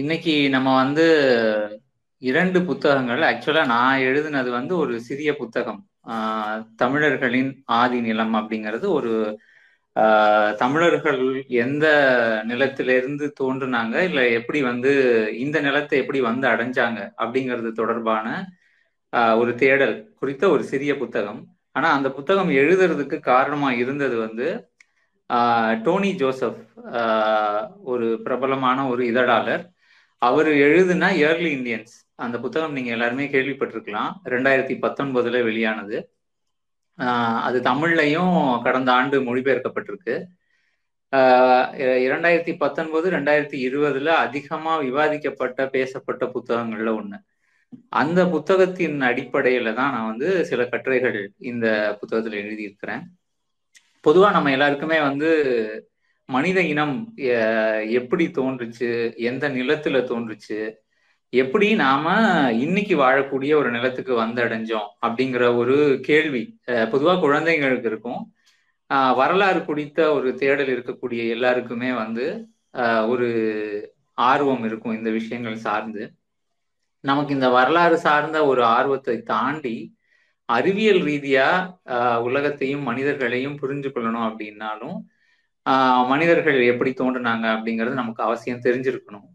இன்னைக்கு நம்ம வந்து இரண்டு புத்தகங்கள். ஆக்சுவலா நான் எழுதினது வந்து ஒரு சிறிய புத்தகம். தமிழர்களின் ஆதி நிலம் அப்படிங்கிறது ஒரு தமிழர்கள் எந்த நிலத்திலிருந்து தோன்றுனாங்க இல்ல எப்படி வந்து இந்த நிலத்தை எப்படி வந்து அடைஞ்சாங்க அப்படிங்கிறது தொடர்பான ஒரு தேடல் குறித்த ஒரு சிறிய புத்தகம். ஆனா அந்த புத்தகம் எழுதுறதுக்கு காரணமா இருந்தது வந்து டோனி ஜோசப் ஒரு பிரபலமான ஒரு இதழாளர். அவர் எழுதுனா ஏர்லி இந்தியன்ஸ் அந்த புத்தகம் நீங்க எல்லாருமே கேள்விப்பட்டிருக்கலாம். ரெண்டாயிரத்தி பத்தொன்பதுல வெளியானது. அது தமிழ்லையும் கடந்த ஆண்டு மொழிபெயர்க்கப்பட்டிருக்கு. இரண்டாயிரத்தி பத்தொன்பது ரெண்டாயிரத்தி இருபதுல அதிகமா விவாதிக்கப்பட்ட பேசப்பட்ட புத்தகங்கள்ல ஒண்ணு. அந்த புத்தகத்தின் அடிப்படையில தான் நான் வந்து சில கட்டுரைகள் இந்த புத்தகத்துல எழுதியிருக்கிறேன். பொதுவா நம்ம எல்லாருக்குமே வந்து மனித இனம் எப்படி தோன்றுச்சு எந்த நிலத்துல தோன்றுச்சு எப்படி நாம இன்னைக்கு வாழக்கூடிய ஒரு நிலத்துக்கு வந்தடைஞ்சோம் அப்படிங்கிற ஒரு கேள்வி. பொதுவா குழந்தைங்களுக்கு இருக்கும். வரலாறு குறித்த ஒரு தேடல் இருக்கக்கூடிய எல்லாருக்குமே வந்து ஒரு ஆர்வம் இருக்கும் இந்த விஷயங்கள் சார்ந்து. நமக்கு இந்த வரலாறு சார்ந்த ஒரு ஆர்வத்தை தாண்டி அறிவியல் ரீதியா உலகத்தையும் மனிதர்களையும் புரிஞ்சு கொள்ளணும் அப்படின்னாலும் மனிதர்கள் எப்படி தோன்றுனாங்க அப்படிங்கிறது நமக்கு அவசியம் தெரிஞ்சிருக்கணும்.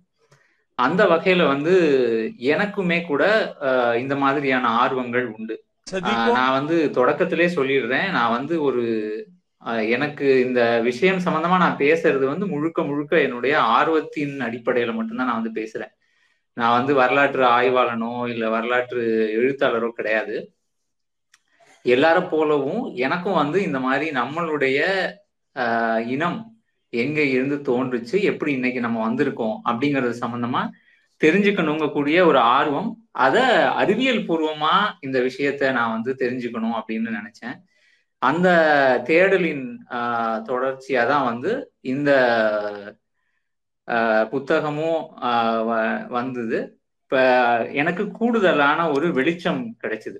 அந்த வகையில வந்து எனக்குமே கூட இந்த மாதிரியான ஆர்வங்கள் உண்டு. நான் வந்து தொடக்கத்திலே சொல்லிடுறேன். நான் வந்து ஒரு எனக்கு இந்த விஷயம் சம்பந்தமா நான் பேசுறது வந்து முழுக்க முழுக்க என்னுடைய ஆர்வத்தின் அடிப்படையில மட்டும்தான் நான் வந்து பேசுறேன். நான் வந்து வரலாற்று ஆய்வாளனோ இல்ல வரலாற்று எழுத்தாளரோ கிடையாது. எல்லாரும் போலவும் எனக்கும் வந்து இந்த மாதிரி நம்மளுடைய இனம் எங்க இருந்து தோன்றுச்சு எப்படி இன்னைக்கு நம்ம வந்திருக்கோம் அப்படிங்கறது சம்பந்தமா தெரிஞ்சுக்கணுங்க கூடிய ஒரு ஆர்வம். அத அறிவியல் பூர்வமா இந்த விஷயத்த நான் வந்து தெரிஞ்சுக்கணும் அப்படின்னு நினைச்சேன். அந்த தேடலின் ஆஹ் தொடர்ச்சியா தான் வந்து இந்த புத்தகமும் வந்தது. இப்ப எனக்கு கூடுதலான ஒரு வெளிச்சம் கிடைச்சது.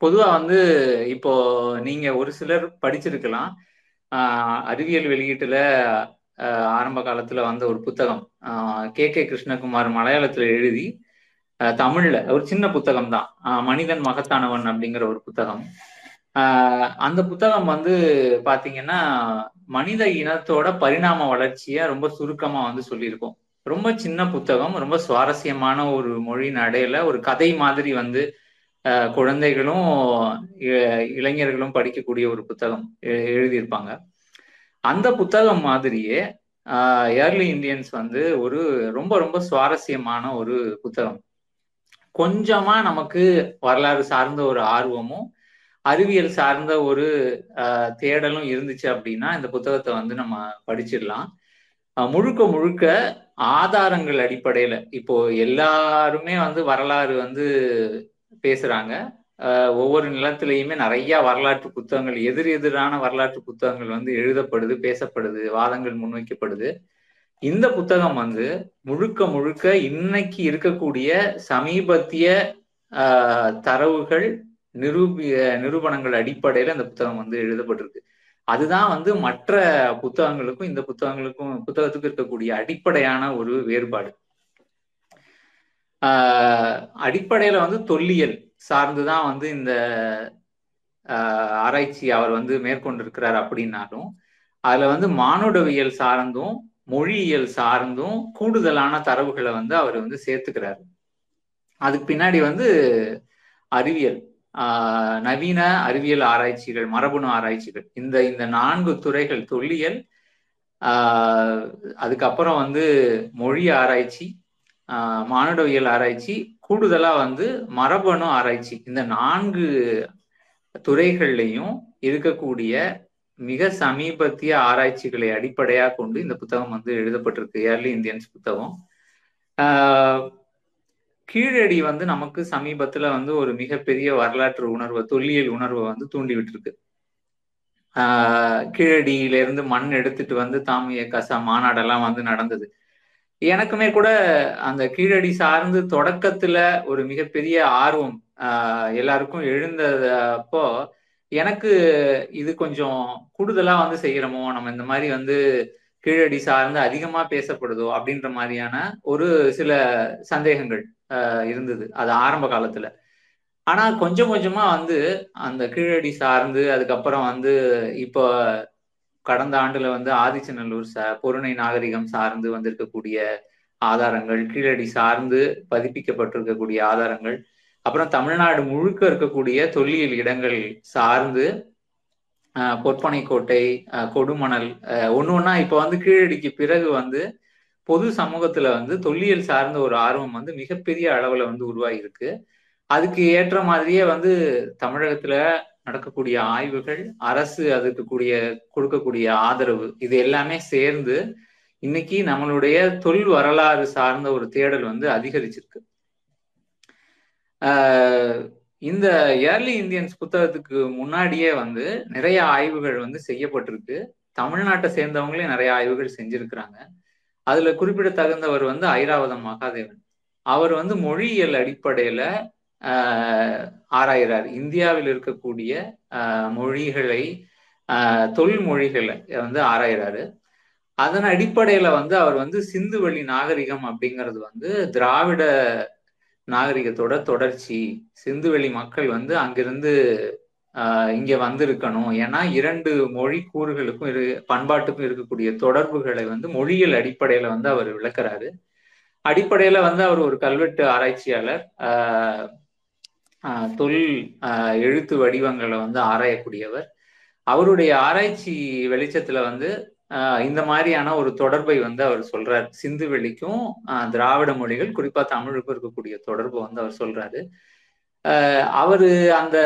பொதுவா வந்து இப்போ நீங்க ஒரு சிலர் படிச்சிருக்கலாம். அறிவியல் வெளியீட்டுல ஆரம்ப காலத்துல வந்த ஒரு புத்தகம். கே. கே. கிருஷ்ணகுமார் மலையாளத்துல எழுதி தமிழ்ல ஒரு சின்ன புத்தகம் தான். மனிதன் மகத்தானவன் அப்படிங்கிற ஒரு புத்தகம். அந்த புத்தகம் வந்து பாத்தீங்கன்னா மனித இனத்தோட பரிணாம வளர்ச்சிய ரொம்ப சுருக்கமா வந்து சொல்லியிருக்கோம். ரொம்ப சின்ன புத்தகம் ரொம்ப சுவாரஸ்யமான ஒரு மொழி நடையில ஒரு கதை மாதிரி வந்து குழந்தைகளும் இளைஞர்களும் படிக்கக்கூடிய ஒரு புத்தகம் எழுதியிருப்பாங்க. அந்த புத்தகம் மாதிரியே ஏர்லி இந்தியன்ஸ் வந்து ஒரு ரொம்ப ரொம்ப சுவாரஸ்யமான ஒரு புத்தகம். கொஞ்சமா நமக்கு வரலாறு சார்ந்த ஒரு ஆர்வமும் அறிவியல் சார்ந்த ஒரு தேடலும் இருந்துச்சு அப்படின்னா இந்த புத்தகத்தை வந்து நம்ம படிச்சிடலாம். முழுக்க முழுக்க ஆதாரங்கள் அடிப்படையில இப்போ எல்லாருமே வந்து வரலாறு வந்து பேசுறாங்க. ஒவ்வொரு நிலத்திலையுமே நிறைய வரலாற்று புத்தகங்கள் எதிர் எதிரான வரலாற்று புத்தகங்கள் வந்து எழுதப்படுது பேசப்படுது வாதங்கள் முன்வைக்கப்படுது. இந்த புத்தகம் வந்து முழுக்க முழுக்க இன்னைக்கு இருக்கக்கூடிய சமீபத்திய தரவுகள் நிரூபி நிரூபணங்கள் அடிப்படையில இந்த புத்தகம் வந்து எழுதப்பட்டிருக்கு. அதுதான் வந்து மற்ற புத்தகங்களுக்கும் இந்த புத்தகங்களுக்கும் புத்தகத்துக்கு இருக்கக்கூடிய அடிப்படையான ஒரு வேறுபாடு. அடிப்படையில வந்து தொல்லியல் சார்ந்துதான் வந்து இந்த ஆராய்ச்சி அவர் வந்து மேற்கொண்டிருக்கிறார் அப்படின்னாலும் அதுல வந்து மானுடவியல் சார்ந்தும் மொழியியல் சார்ந்தும் கூடுதலான தரவுகளை வந்து அவர் வந்து சேர்த்துக்கிறாரு. அதுக்கு பின்னாடி வந்து அறிவியல் நவீன அறிவியல் ஆராய்ச்சிகள் மரபணு ஆராய்ச்சிகள் இந்த இந்த நான்கு துறைகள் தொல்லியல் அதுக்கப்புறம் வந்து மொழி ஆராய்ச்சி மானுடவியல் ஆராய்ச்சி கூடுதலா வந்து மரபணு ஆராய்ச்சி. இந்த நான்கு துறைகள்லையும் இருக்கக்கூடிய மிக சமீபத்திய ஆராய்ச்சிகளை அடிப்படையா கொண்டு இந்த புத்தகம் வந்து எழுதப்பட்டிருக்கு. ஏர்லி இந்தியன்ஸ் புத்தகம். கீழடி வந்து நமக்கு சமீபத்துல வந்து ஒரு மிகப்பெரிய வரலாற்று உணர்வை தொல்லியல் உணர்வை வந்து தூண்டி விட்டுருக்கு ஆஹ் கீழடியில இருந்து மண் எடுத்துட்டு வந்து தாமிய கசா மாநாடெல்லாம் வந்து நடந்தது. எனக்குமே கூட அந்த கீழடி சார்ந்து தொடக்கத்துல ஒரு மிகப்பெரிய ஆர்வம் ஆஹ் எல்லாருக்கும் எழுந்ததப்போ எனக்கு இது கொஞ்சம் கூடுதலா வந்து செய்யறோமோ நம்ம இந்த மாதிரி வந்து கீழடி சார்ந்து அதிகமா பேசப்படுதோ அப்படின்ற மாதிரியான ஒரு சில சந்தேகங்கள் இருந்தது அது ஆரம்ப காலத்துல. ஆனா கொஞ்சம் கொஞ்சமா வந்து அந்த கீழடி சார்ந்து அதுக்கப்புறம் வந்து இப்போ கடந்த ஆண்டுல வந்து ஆதிச்சநல்லூர் ச பொருணை நாகரிகம் சார்ந்து வந்திருக்கக்கூடிய ஆதாரங்கள் கீழடி சார்ந்து பதிப்பிக்கப்பட்டிருக்கக்கூடிய ஆதாரங்கள் அப்புறம் தமிழ்நாடு முழுக்க இருக்கக்கூடிய தொல்லியல் இடங்கள் சார்ந்து பொற்பனை கோட்டை கொடுமணல் ஒன்று ஒன்றா இப்போ வந்து கீழடிக்கு பிறகு வந்து பொது சமூகத்துல வந்து தொல்லியல் சார்ந்த ஒரு ஆர்வம் வந்து மிகப்பெரிய அளவுல வந்து உருவாகி இருக்கு அதுக்கு ஏற்ற மாதிரியே வந்து தமிழகத்துல நடக்கக்கூடிய ஆய்வுகள் அரசு அதுக்கு கூடிய கொடுக்கக்கூடிய ஆதரவு இது எல்லாமே சேர்ந்து இன்னைக்கு நம்மளுடைய தொல் வரலாறு சார்ந்த ஒரு தேடல் வந்து அதிகரிச்சிருக்கு. இந்த ஏர்லி இந்தியன்ஸ் புத்தகத்துக்கு முன்னாடியே வந்து நிறைய ஆய்வுகள் வந்து செய்யப்பட்டிருக்கு. தமிழ்நாட்டை சேர்ந்தவங்களே நிறைய ஆய்வுகள் செஞ்சிருக்கிறாங்க. அதுல குறிப்பிடத்தகுந்தவர் வந்து ஐராவதம் மகாதேவன். அவர் வந்து மொழியியல் அடிப்படையில ஆராயிறார். இந்தியாவில் இருக்கக்கூடிய மொழிகளை தொழில் மொழிகளை வந்து ஆராயிறாரு. அதன் அடிப்படையில வந்து அவர் வந்து சிந்து வழி நாகரிகம் அப்படிங்கிறது வந்து திராவிட நாகரிகத்தோட தொடர்ச்சி. சிந்துவெளி மக்கள் வந்து அங்கிருந்து இங்க வந்திருக்கணும். ஏன்னா இரண்டு மொழி கூறுகளுக்கும் இரு பண்பாட்டுக்கும் இருக்கக்கூடிய தொடர்புகளை வந்து மொழியியல் அடிப்படையில வந்து அவர் விளக்குறாரு. அடிப்படையில வந்து அவர் ஒரு கல்வெட்டு ஆராய்ச்சியாளர். தொல் எழுத்து வடிவங்களை வந்து ஆராயக்கூடியவர். அவருடைய ஆராய்ச்சி வெளிச்சத்துல வந்து இந்த மாதிரியான ஒரு தொடர்பை வந்து அவர் சொல்றாரு. சிந்து வெளிக்கும் திராவிட மொழிகள் குறிப்பா தமிழுக்கும் இருக்கக்கூடிய தொடர்பு வந்து அவர் சொல்றாரு. அவரு அந்த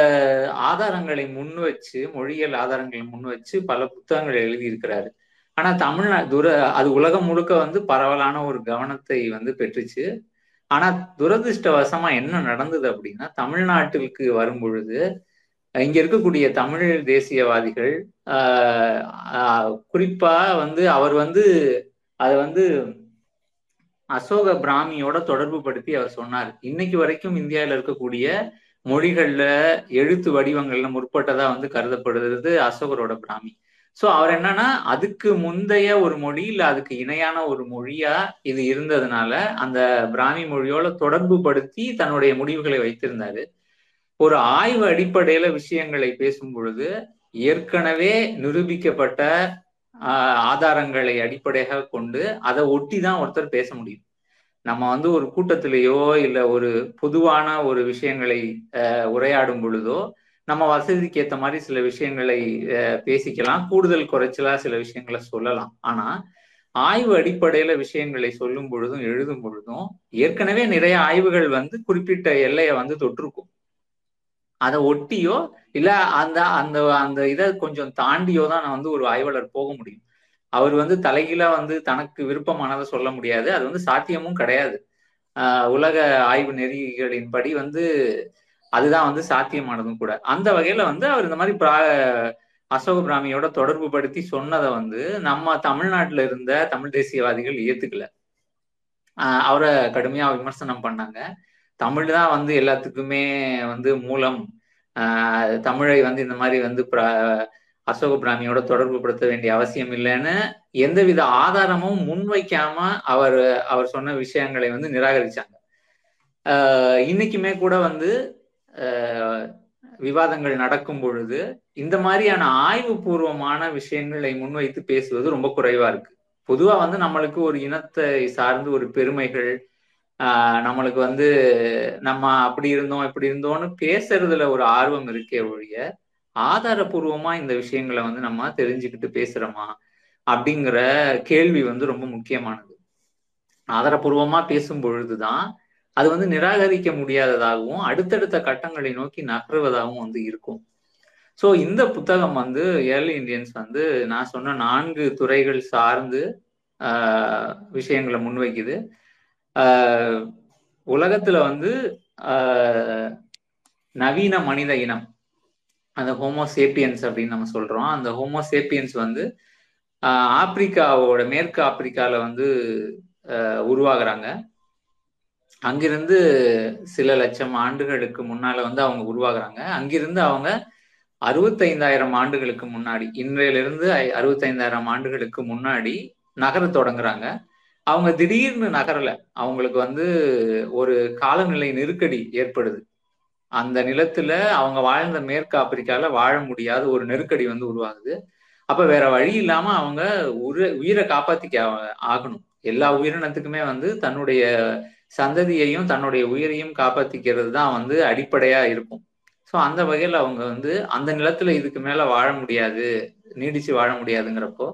ஆதாரங்களை முன் வச்சு மொழியியல் ஆதாரங்களை முன் வச்சு பல புத்தகங்கள் எழுதியிருக்கிறாரு. ஆனா தமிழ்நா துர அது உலகம் முழுக்க வந்து பரவலான ஒரு கவனத்தை வந்து பெற்றுச்சு. ஆனா துரதிருஷ்டவசமா என்ன நடந்தது அப்படின்னா தமிழ்நாட்டிற்கு வரும் பொழுது இங்க இருக்கக்கூடிய தமிழ் தேசியவாதிகள் குறிப்பா வந்து அவர் வந்து அதை வந்து அசோக பிராமியோட தொடர்பு படுத்தி அவர் சொன்னார். இன்னைக்கு வரைக்கும் இந்தியாவில் இருக்கக்கூடிய மொழிகள்ல எழுத்து வடிவங்கள்ல முற்பட்டதா வந்து கருதப்படுறது அசோகரோட பிராமி. சோ அவர் என்னன்னா அதுக்கு முந்தைய ஒரு மொழி இல்ல அதுக்கு இணையான ஒரு மொழியா இது இருந்ததுனால அந்த பிராமி மொழியோட தொடர்பு படுத்தி தன்னுடைய முடிவுகளை வைத்திருந்தாரு. ஒரு ஆய்வு அடிப்படையில விஷயங்களை பேசும் பொழுது ஏற்கனவே நிரூபிக்கப்பட்ட ஆதாரங்களை அடிப்படையாக கொண்டு அதை ஒட்டி தான் ஒருத்தர் பேச முடியும். நம்ம வந்து ஒரு கூட்டத்திலேயோ இல்ல ஒரு பொதுவான ஒரு விஷயங்களை உரையாடும் பொழுதோ நம்ம வசதிக்கு ஏற்ற மாதிரி சில விஷயங்களை பேசிக்கலாம். கூடுதல் குறைச்சலா சில விஷயங்களை சொல்லலாம். ஆனா ஆய்வு அடிப்படையில விஷயங்களை சொல்லும் பொழுதும் எழுதும் பொழுதும் ஏற்கனவே நிறைய ஆய்வுகள் வந்து குறிப்பிட்ட எல்லையை வந்து தொற்றுக்கும் அதை ஒட்டியோ இல்ல அந்த அந்த அந்த இதை கொஞ்சம் தாண்டியோ தான் நான் வந்து ஒரு ஆய்வாளர் போக முடியும். அவர் வந்து தலைகீழா வந்து தனக்கு விருப்பமானதை சொல்ல முடியாது. அது வந்து சாத்தியமும் கிடையாது. ஆஹ் உலக ஆய்வு நெறிகளின் படி வந்து அதுதான் வந்து சாத்தியமானதும் கூட. அந்த வகையில வந்து அவர் இந்த மாதிரி பிரா அசோக பிராமியோட தொடர்பு படுத்தி சொன்னதை வந்து நம்ம தமிழ்நாட்டுல இருந்த தமிழ் தேசியவாதிகள் ஏத்துக்கல. ஆஹ் அவரை கடுமையா விமர்சனம் பண்ணாங்க. தமிழ் தான் வந்து எல்லாத்துக்குமே வந்து மூலம் ஆஹ் தமிழை வந்து இந்த மாதிரி வந்து அசோக பிராமியோட தொடர்பு படுத்த வேண்டிய அவசியம் இல்லைன்னு எந்தவித ஆதாரமும் முன்வைக்காம அவர் அவர் சொன்ன விஷயங்களை வந்து நிராகரிச்சாங்க. ஆஹ் இன்னைக்குமே கூட வந்து விவாதங்கள் நடக்கும் பொழுது இந்த மாதிரியான ஆய்வு பூர்வமான விஷயங்களை முன்வைத்து பேசுவது ரொம்ப குறைவா இருக்கு. பொதுவா வந்து நம்மளுக்கு ஒரு இனத்தை சார்ந்து ஒரு பெருமைகள் ஆஹ் நம்மளுக்கு வந்து நம்ம அப்படி இருந்தோம் இப்படி இருந்தோம்னு பேசுறதுல ஒரு ஆர்வம் இருக்கே ஒழிய ஆதாரபூர்வமா இந்த விஷயங்களை வந்து நம்ம தெரிஞ்சுக்கிட்டு பேசுறோமா அப்படிங்கிற கேள்வி வந்து ரொம்ப முக்கியமானது. ஆதாரபூர்வமா பேசும் பொழுதுதான் அது வந்து நிராகரிக்க முடியாததாகவும் அடுத்தடுத்த கட்டங்களை நோக்கி நகர்வதாகவும் வந்து இருக்கும். ஸோ இந்த புத்தகம் வந்து ஏர்லி இந்தியன்ஸ் வந்து நான் சொன்ன நான்கு துறைகள் சார்ந்து விஷயங்களை முன்வைக்குது. உலகத்துல வந்து நவீன மனித இனம் அந்த ஹோமோசேப்பியன்ஸ் அப்படின்னு நம்ம சொல்றோம். அந்த ஹோமோசேப்பியன்ஸ் வந்து ஆப்பிரிக்காவோட மேற்கு ஆப்பிரிக்கால வந்து உருவாகிறாங்க. அங்கிருந்து சில லட்சம் ஆண்டுகளுக்கு முன்னால வந்து அவங்க உருவாகிறாங்க. அங்கிருந்து அவங்க அறுபத்தைந்தாயிரம் ஆண்டுகளுக்கு முன்னாடி இன்றையிலிருந்து அறுபத்தைந்தாயிரம் ஆண்டுகளுக்கு முன்னாடி நகர தொடங்குறாங்க. அவங்க திடீர்னு நகரல. அவங்களுக்கு வந்து ஒரு காலநிலை நெருக்கடி ஏற்படுது. அந்த நிலத்துல அவங்க வாழ்ந்த மேற்கு ஆப்பிரிக்கால வாழ முடியாத ஒரு நெருக்கடி வந்து உருவாகுது. அப்ப வேற வழி இல்லாம அவங்க உயிரை காப்பாத்திக்க ஆகணும். எல்லா உயிரினத்துக்குமே வந்து தன்னுடைய சந்ததியையும் தன்னுடைய உயிரையும் காப்பாத்திக்கிறது தான் வந்து அடிப்படையா இருக்கும். ஸோ அந்த வகையில் அவங்க வந்து அந்த நிலத்துல இதுக்கு மேல வாழ முடியாது நீடிச்சு வாழ முடியாதுங்கிறப்போ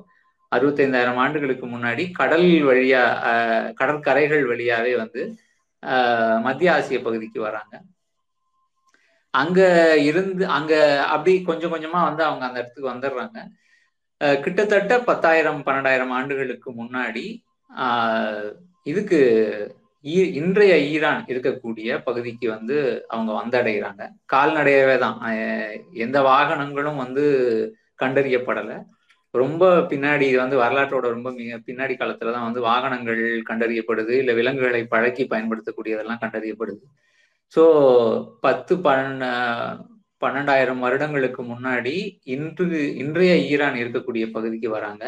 அறுபத்தைந்தாயிரம் ஆண்டுகளுக்கு முன்னாடி கடல் வழியா கடற்கரைகள் வழியாவே வந்து மத்திய ஆசிய பகுதிக்கு வராங்க. அங்க இருந்து அங்க அப்படி கொஞ்சம் கொஞ்சமா வந்து அவங்க அந்த இடத்துக்கு வந்துடுறாங்க. கிட்டத்தட்ட பத்தாயிரம் பன்னெண்டாயிரம் ஆண்டுகளுக்கு முன்னாடி இதுக்கு இன்றைய ஈரான் இருக்கக்கூடிய பகுதிக்கு வந்து அவங்க வந்தடைகிறாங்க. கால்நடையவே தான். எந்த வாகனங்களும் வந்து கண்டறியப்படலை. ரொம்ப பின்னாடி இது வந்து வரலாற்றோட ரொம்ப மிக பின்னாடி காலத்துல தான் வந்து வாகனங்கள் கண்டறியப்படுது இல்லை விலங்குகளை பழக்கி பயன்படுத்தக்கூடியதெல்லாம் கண்டறியப்படுது. ஸோ பத்து பன்ன பன்னெண்டாயிரம் வருடங்களுக்கு முன்னாடி இன்று இன்றைய ஈரான் இருக்கக்கூடிய பகுதிக்கு வராங்க.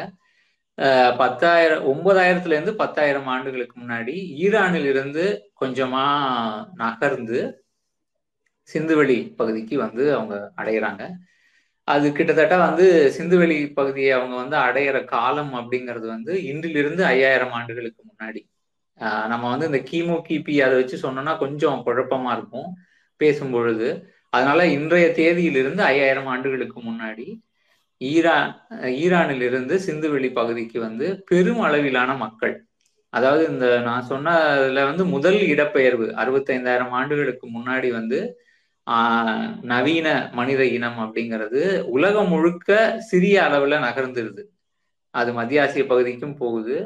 பத்தாயிரம் ஒன்பதாயிரத்துல இருந்து பத்தாயிரம் ஆண்டுகளுக்கு முன்னாடி ஈரானில் இருந்து கொஞ்சமா நகர்ந்து சிந்துவெளி பகுதிக்கு வந்து அவங்க அடையிறாங்க. அது கிட்டத்தட்ட வந்து சிந்துவெளி பகுதியை அவங்க வந்து அடையிற காலம் அப்படிங்கிறது வந்து இன்றிலிருந்து ஐயாயிரம் ஆண்டுகளுக்கு முன்னாடி. நம்ம வந்து இந்த கிமு கிபி அதை வச்சு சொன்னோம்னா கொஞ்சம் குழப்பமா இருக்கும் பேசும் பொழுது அதனால இன்றைய தேதியிலிருந்து ஐயாயிரம் ஆண்டுகளுக்கு முன்னாடி ஈரான் ஈரானிலிருந்து சிந்துவெளி பகுதிக்கு வந்து பெரும் அளவிலான மக்கள். அதாவது இந்த நான் சொன்னதுல வந்து முதல் இடப்பெயர்வு அறுபத்தைந்தாயிரம் ஆண்டுகளுக்கு முன்னாடி வந்து ஆஹ் நவீன மனித இனம் அப்படிங்கிறது உலகம் முழுக்க சிறிய அளவுல நகர்ந்துருது. அது மத்திய ஆசிய பகுதிக்கும் போகுது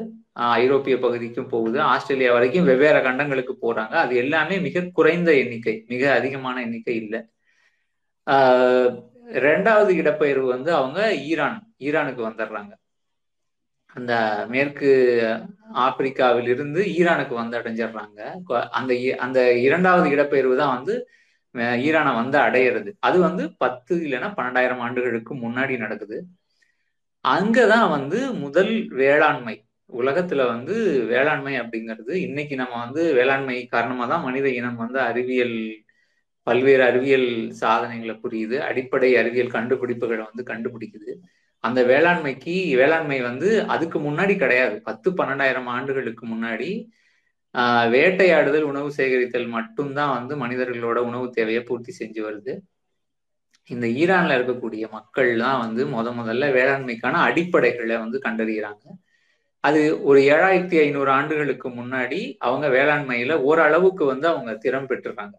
ஐரோப்பிய பகுதிக்கும் போகுது ஆஸ்திரேலியா வரைக்கும் வெவ்வேறு கண்டங்களுக்கு போறாங்க. அது எல்லாமே மிக குறைந்த எண்ணிக்கை மிக அதிகமான எண்ணிக்கை இல்லை. ரெண்டாவது இடப்பெயர்வு வந்து அவங்க ஈரான் ஈரானுக்கு வந்துடுறாங்க. அந்த மேற்கு ஆப்பிரிக்காவில் இருந்து ஈரானுக்கு வந்து அடைஞ்சிடுறாங்க அந்த அந்த இரண்டாவது இடப்பெயர்வு தான் வந்து ஈரானை வந்து அடையிறது. அது வந்து பத்து இல்லைன்னா பன்னெண்டாயிரம் ஆண்டுகளுக்கு முன்னாடி நடக்குது. அங்கதான் வந்து முதல் வேளாண்மை. உலகத்துல வந்து வேளாண்மை அப்படிங்கிறது இன்னைக்கு நம்ம வந்து வேளாண்மை காரணமா தான் மனித இனம் வந்து அறிவியல் பல்வேறு அறிவியல் சாதனைகளை புரியுது. அடிப்படை அறிவியல் கண்டுபிடிப்புகளை வந்து கண்டுபிடிக்குது. அந்த வேளாண்மைக்கு வேளாண்மை வந்து அதுக்கு முன்னாடி கிடையாது. பத்து பன்னெண்டாயிரம் ஆண்டுகளுக்கு முன்னாடி ஆஹ் வேட்டையாடுதல் உணவு சேகரித்தல் மட்டும்தான் வந்து மனிதர்களோட உணவு தேவையை பூர்த்தி செஞ்சு வருது. இந்த ஈரான்ல இருக்கக்கூடிய மக்கள் தான் வந்து முத முதல்ல வேளாண்மைக்கான அடிப்படைகளை வந்து கண்டறிகிறாங்க. அது ஒரு ஏழாயிரத்தி ஐநூறு ஆண்டுகளுக்கு முன்னாடி அவங்க வேளாண்மையில ஓரளவுக்கு வந்து அவங்க திறம் பெற்றுறாங்க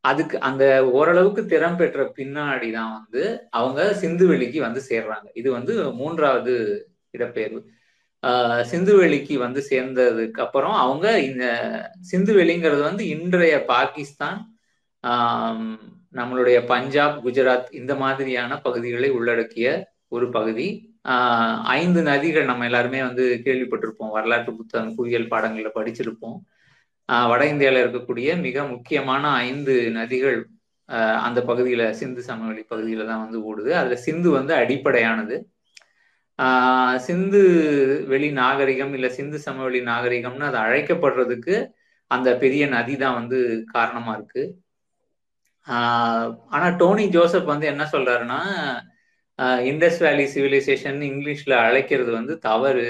அதுக்கு அந்த ஓரளவுக்கு திறம் பெற்ற பின்னாடி தான் வந்து அவங்க சிந்துவெளிக்கு வந்து சேர்றாங்க. இது வந்து மூன்றாவது இடப்பெயர்வு. ஆஹ் சிந்துவெளிக்கு வந்து சேர்ந்ததுக்கு அப்புறம் அவங்க இந்த சிந்துவெளிங்கிறது வந்து இன்றைய பாகிஸ்தான் ஆஹ் நம்மளுடைய பஞ்சாப் குஜராத் இந்த மாதிரியான பகுதிகளை உள்ளடக்கிய ஒரு பகுதி. ஆஹ் ஐந்து நதிகள் நம்ம எல்லாருமே வந்து கேள்விப்பட்டிருப்போம். வரலாற்று புத்தகம் புவியியல் பாடங்களில் படிச்சிருப்போம். வட இந்தியாவில் இருக்கக்கூடிய மிக முக்கியமான ஐந்து நதிகள் அந்த பகுதியில சிந்து சமவெளி பகுதியில தான் வந்து ஓடுது. அதுல சிந்து வந்து அடிப்படையானது. ஆஹ் சிந்து வெளி நாகரிகம் இல்ல சிந்து சமவெளி நாகரிகம்னு அது அழைக்கப்படுறதுக்கு அந்த பெரிய நதி தான் வந்து காரணமா இருக்கு. ஆஹ் ஆனா டோனி ஜோசப் வந்து என்ன சொல்றாருன்னா இண்டஸ் வேலி சிவிலைசேஷன் இங்கிலீஷ்ல அழைக்கிறது வந்து தவறு.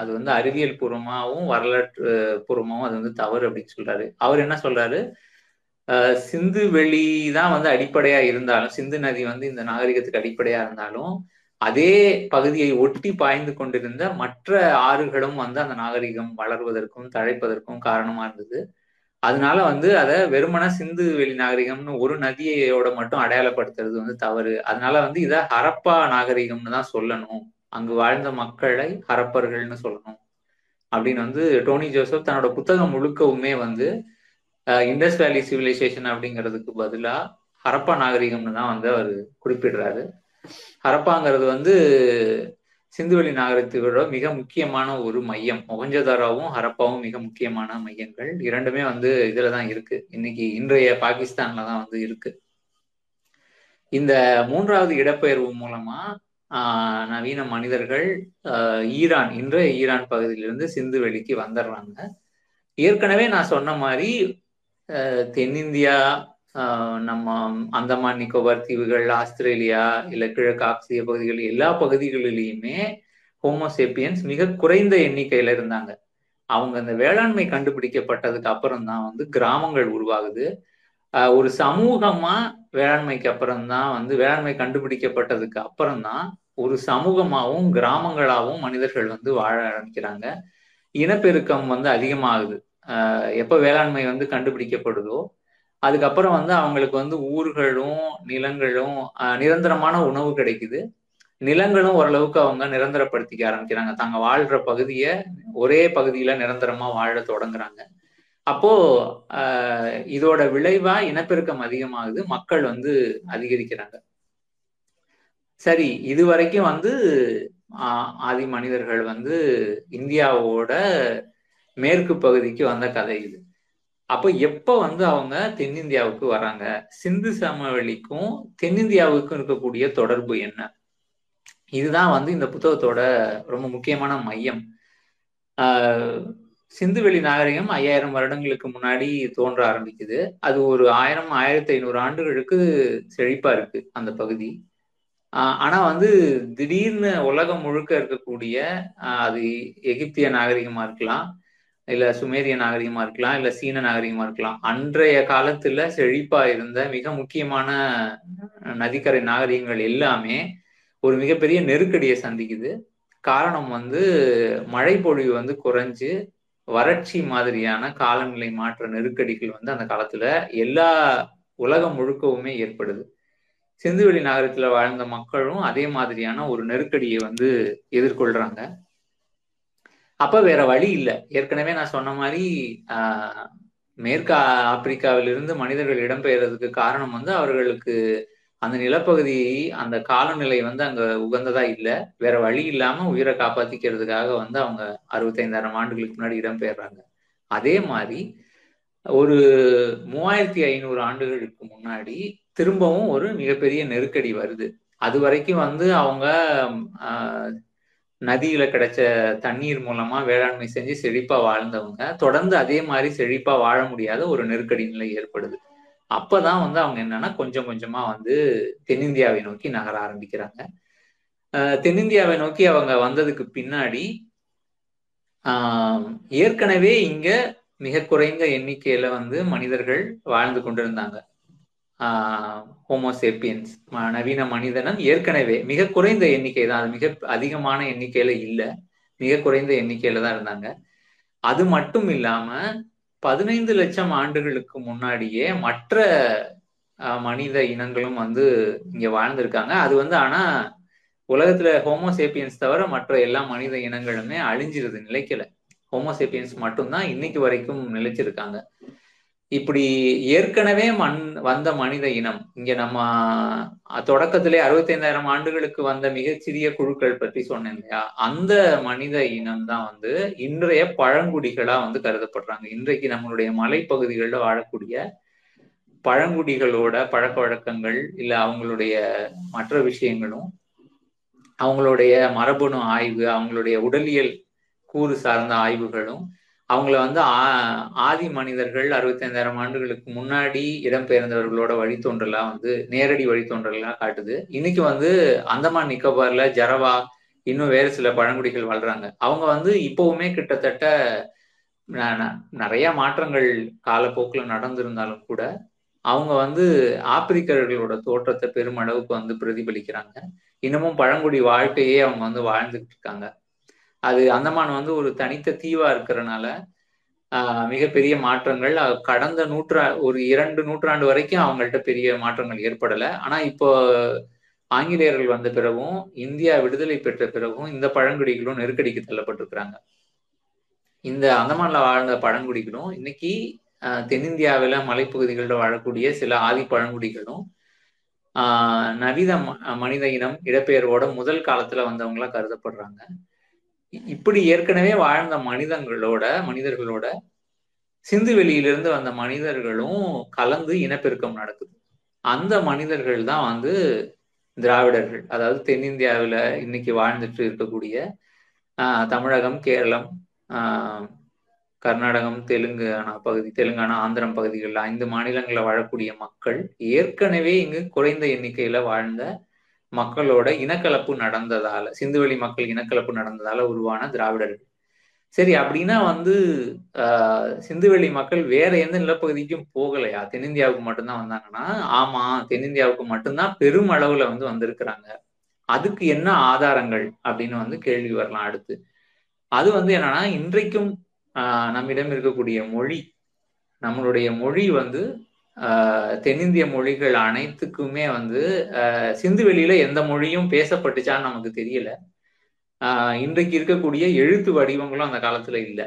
அது வந்து அறிவியல் பூர்வமாகவும் வரலாற்று பூர்வமாகவும் அது வந்து தவறு அப்படின்னு சொல்றாரு. அவர் என்ன சொல்றாரு? சிந்து வெளி தான் வந்து அடிப்படையா இருந்தாலும் சிந்து நதி வந்து இந்த நாகரிகத்துக்கு அடிப்படையா இருந்தாலும் அதே பகுதியை ஒட்டி பாய்ந்து கொண்டிருந்த மற்ற ஆறுகளும் வந்து அந்த நாகரிகம் வளர்வதற்கும் தழைப்பதற்கும் காரணமா இருந்தது. அதனால வந்து அதை வெறுமன சிந்து வெளி நாகரிகம்னு ஒரு நதியோட மட்டும் அடையாளப்படுத்துறது வந்து தவறு. அதனால வந்து இதை ஹரப்பா நாகரிகம்னு தான் சொல்லணும். அங்கு வாழ்ந்த மக்களை ஹரப்பர்கள்னு சொல்லணும். அப்படின்னு வந்து டோனி ஜோசப் தன்னோட புத்தகம் முழுக்கவுமே வந்து இண்டஸ் வேலி சிவிலைசேஷன் அப்படிங்கிறதுக்கு பதிலா ஹரப்பா நாகரிகம்னு தான் வந்து அவர் குறிப்பிடுறாரு. ஹரப்பாங்கிறது வந்து சிந்துவெளி நாகரிகத்தோட மிக முக்கியமான ஒரு மையம். மொகஞ்சதாராவும் ஹரப்பாவும் மிக முக்கியமான மையங்கள். இரண்டுமே வந்து இதுல தான் இருக்கு. இன்னைக்கு இன்றைய பாகிஸ்தான்ல தான் வந்து இருக்கு. இந்த மூன்றாவது இடப்பெயர்வு மூலமா ஆஹ் நவீன மனிதர்கள் ஆஹ் ஈரான் இன்றைய ஈரான் பகுதியிலிருந்து சிந்து வெளிக்கு வந்துடுறாங்க. ஏற்கனவே நான் சொன்ன மாதிரி ஆஹ் தென்னிந்தியா நம்ம அந்தமான் நிக்கோபார் தீவுகள் ஆஸ்திரேலியா இல்ல கிழக்கு ஆசிய பகுதிகள் எல்லா பகுதிகளிலுமே ஹோமோசேப்பியன்ஸ் மிக குறைந்த எண்ணிக்கையில இருந்தாங்க. அவங்க அந்த வேளாண்மை கண்டுபிடிக்கப்பட்டதுக்கு அப்புறம் தான் வந்து கிராமங்கள் உருவாகுது. ஆஹ் ஒரு சமூகமா வேளாண்மைக்கு அப்புறம் தான் வந்து வேளாண்மை கண்டுபிடிக்கப்பட்டதுக்கு அப்புறம் தான் ஒரு சமூகமாகவும் கிராமங்களாகவும் மனிதர்கள் வந்து வாழ ஆரம்பிக்கிறாங்க. இனப்பெருக்கம் வந்து அதிகமாகுது. ஆஹ் எப்ப வேளாண்மை வந்து கண்டுபிடிக்கப்படுதோ அதுக்கப்புறம் வந்து அவங்களுக்கு வந்து ஊர்களும் நிலங்களும் நிரந்தரமான உணவு கிடைக்குது. நிலங்களும் ஓரளவுக்கு அவங்க நிரந்தரப்படுத்திக்க ஆரம்பிக்கிறாங்க. தாங்க வாழ்ற பகுதியை ஒரே பகுதியில நிரந்தரமா வாழ தொடங்குறாங்க. அப்போ ஆஹ் இதோட விளைவா இனப்பெருக்கம் அதிகமாகுது. மக்கள் வந்து அதிகரிக்கிறாங்க. சரி இது வரைக்கும் வந்து ஆஹ் ஆதி மனிதர்கள் வந்து இந்தியாவோட மேற்கு பகுதிக்கு வந்த கதை இது. அப்போ எப்ப வந்து அவங்க தென்னிந்தியாவுக்கு வராங்க? சிந்து சமவெளிக்கும் தென்னிந்தியாவுக்கும் இருக்கக்கூடிய தொடர்பு என்ன? இதுதான் வந்து இந்த புத்தகத்தோட ரொம்ப முக்கியமான மையம். சிந்துவெளி நாகரிகம் ஐயாயிரம் வருடங்களுக்கு முன்னாடி தோன்ற ஆரம்பிக்குது. அது ஒரு ஆயிரம் ஆயிரத்தி ஐநூறு ஆண்டுகளுக்கு செழிப்பா இருக்கு அந்த பகுதி. ஆனா வந்து திடீர்னு உலகம் முழுக்க இருக்கக்கூடிய அது எகிப்திய நாகரிகமா இருக்கலாம். இல்ல சுமேரிய நாகரிகமா இருக்கலாம் இல்ல சீன நாகரிகமா இருக்கலாம். அன்றைய காலத்துல செழிப்பா இருந்த மிக முக்கியமான நதிக்கரை நாகரிகங்கள் எல்லாமே ஒரு மிகப்பெரிய நெருக்கடியை சந்திக்குது. காரணம் வந்து மழை பொழிவு வந்து குறைஞ்சு வறட்சி மாதிரியான காலநிலை மாற்ற நெருக்கடிகள் வந்து அந்த காலத்துல எல்லா உலகம் முழுக்கவுமே ஏற்படுது. சிந்துவெளி நகரத்துல வாழ்ந்த மக்களும் அதே மாதிரியான ஒரு நெருக்கடியை வந்து எதிர்கொள்றாங்க. அப்ப வேற வழி இல்லை. ஏற்கனவே நான் சொன்ன மாதிரி ஆஹ் மேற்கு ஆப்பிரிக்காவிலிருந்து மனிதர்கள் இடம்பெயர்றதுக்கு காரணம் வந்து அவர்களுக்கு அந்த நிலப்பகுதி அந்த காலநிலை வந்து அங்க உகந்ததா இல்லை. வேற வழி இல்லாம உயிரை காப்பாத்திக்கிறதுக்காக வந்து அவங்க அறுபத்தைந்தாயிரம் ஆண்டுகளுக்கு முன்னாடி இடம்பெயர்றாங்க. அதே மாதிரி ஒரு மூவாயிரத்தி ஐநூறு ஆண்டுகளுக்கு முன்னாடி திரும்பவும் ஒரு மிகப்பெரிய நெருக்கடி வருது. அது வரைக்கும் வந்து அவங்க நதியில கிடைச்ச தண்ணீர் மூலமா வேளாண்மை செஞ்சு செழிப்பா வாழ்ந்தவங்க. தொடர்ந்து அதே மாதிரி செழிப்பா வாழ முடியாத ஒரு நெருக்கடி நிலை ஏற்படுது. அப்பதான் வந்து அவங்க என்னன்னா கொஞ்சம் கொஞ்சமா வந்து தென்னிந்தியாவை நோக்கி நகர ஆரம்பிக்கிறாங்க. தென்னிந்தியாவை நோக்கி அவங்க வந்ததுக்கு பின்னாடி ஆஹ் ஏற்கனவே இங்க மிக குறைந்த எண்ணிக்கையில வந்து மனிதர்கள் வாழ்ந்து கொண்டிருந்தாங்க. ஹோமோசேப்பியன்ஸ் நவீன மனிதனம் ஏற்கனவே மிக குறைந்த எண்ணிக்கை தான் அது மிக அதிகமான எண்ணிக்கையில இல்லை. மிக குறைந்த எண்ணிக்கையில தான் இருந்தாங்க. அது மட்டும் இல்லாம பதினைந்து லட்சம் ஆண்டுகளுக்கு முன்னாடியே மற்ற மனித இனங்களும் வந்து இங்க வாழ்ந்திருக்காங்க. அது வந்து ஆனா உலகத்துல ஹோமோசேப்பியன்ஸ் தவிர மற்ற எல்லா மனித இனங்களுமே அழிஞ்சிருது நிலைக்கல. ஹோமோசேப்பியன்ஸ் மட்டும்தான் இன்னைக்கு வரைக்கும் நிலைச்சிருக்காங்க. இப்படி ஏற்கனவே மண் வந்த மனித இனம் இங்க நம்ம தொடக்கத்திலே அறுபத்தைந்தாயிரம் ஆண்டுகளுக்கு வந்த மிகச்சிறிய குழுக்கள் பற்றி சொன்னேன் இல்லையா? அந்த மனித இனம் தான் வந்து இன்றைய பழங்குடிகளா வந்து கருதப்படுறாங்க. இன்றைக்கு நம்மளுடைய மலைப்பகுதிகளில் வாழக்கூடிய பழங்குடிகளோட பழக்க வழக்கங்கள் இல்ல அவங்களுடைய மற்ற விஷயங்களும் அவங்களுடைய மரபணு ஆய்வு அவங்களுடைய உடலியல் கூறு சார்ந்த ஆய்வுகளும் அவங்கள வந்து ஆதி மனிதர்கள் அறுபத்தைந்தாயிரம் ஆண்டுகளுக்கு முன்னாடி இடம்பெயர்ந்தவர்களோட வழித்தோன்றலா வந்து நேரடி வழித்தோன்றலாம் காட்டுது. இன்னைக்கு வந்து அந்தமான் நிக்கோபார்ல ஜரவா இன்னும் வேறு சில பழங்குடிகள் வாழ்றாங்க. அவங்க வந்து இப்பவுமே கிட்டத்தட்ட நிறைய மாற்றங்கள் காலப்போக்கில் நடந்திருந்தாலும் கூட அவங்க வந்து ஆப்பிரிக்கர்களோட தோற்றத்தை பெருமளவுக்கு வந்து பிரதிபலிக்கிறாங்க. இன்னமும் பழங்குடி வாழ்க்கையே அவங்க வந்து வாழ்ந்துகிட்டு இருக்காங்க. அது அந்தமான் வந்து ஒரு தனித்த தீவா இருக்கிறனால மிகப்பெரிய மாற்றங்கள். கடந்த நூற்றா ஒரு இரண்டு நூற்றாண்டு வரைக்கும் அவங்கள்ட்ட பெரிய மாற்றங்கள் ஏற்படல. ஆனா இப்போ ஆங்கிலேயர்கள் வந்த பிறகும் இந்தியா விடுதலை பெற்ற பிறகும் இந்த பழங்குடிகளும் நெருக்கடிக்கு தள்ளப்பட்டிருக்கிறாங்க. இந்த அந்தமான்ல வாழ்ந்த பழங்குடிகளும் இன்னைக்கு தென்னிந்தியாவில மலைப்பகுதிகளில் வாழக்கூடிய சில ஆதி பழங்குடிகளும் ஆஹ் நவீன மனித இனம் இடப்பெயர்வோட முதல் காலத்துல வந்தவங்களா கருதப்படுறாங்க. இப்படி ஏற்கனவே வாழ்ந்த மனிதங்களோட மனிதர்களோட சிந்து வெளியிலிருந்து வந்த மனிதர்களும் கலந்து இனப்பெருக்கம் நடக்குது. அந்த மனிதர்கள் தான் வந்து திராவிடர்கள். அதாவது தென்னிந்தியாவில் இன்னைக்கு வாழ்ந்துட்டு இருக்கக்கூடிய தமிழகம் கேரளம் கர்நாடகம் தெலுங்கானா பகுதி தெலுங்கானா ஆந்திரம் பகுதிகளில் ஐந்து மாநிலங்களில் வாழக்கூடிய மக்கள் ஏற்கனவே இங்கு குறைந்த எண்ணிக்கையில வாழ்ந்த மக்களோட இனக்கலப்பு நடந்ததால சிந்துவெளி மக்கள் இனக்கலப்பு நடந்ததால உருவான திராவிடர்கள். சரி அப்படின்னா வந்து சிந்துவெளி மக்கள் வேற எந்த நிலப்பகுதிக்கும் போகலையா? தென்னிந்தியாவுக்கு மட்டும்தான் வந்தாங்கன்னா ஆமா தென்னிந்தியாவுக்கு மட்டும்தான் பெரும் அளவுல வந்து வந்திருக்கிறாங்க. அதுக்கு என்ன ஆதாரங்கள் அப்படின்னு வந்து கேள்வி வரலாம் அடுத்து. அது வந்து என்னன்னா இன்றைக்கும் நம்மிடம் இருக்கக்கூடிய மொழி நம்மளுடைய மொழி வந்து தென்னிந்திய மொழிகள் அனைத்துக்குமே வந்து சிந்து வெளியில எந்த மொழியும் பேசப்பட்டுச்சான்னு நமக்கு தெரியல. இன்றைக்கு இருக்கக்கூடிய எழுத்து வடிவங்களும் அந்த காலத்துல இல்லை.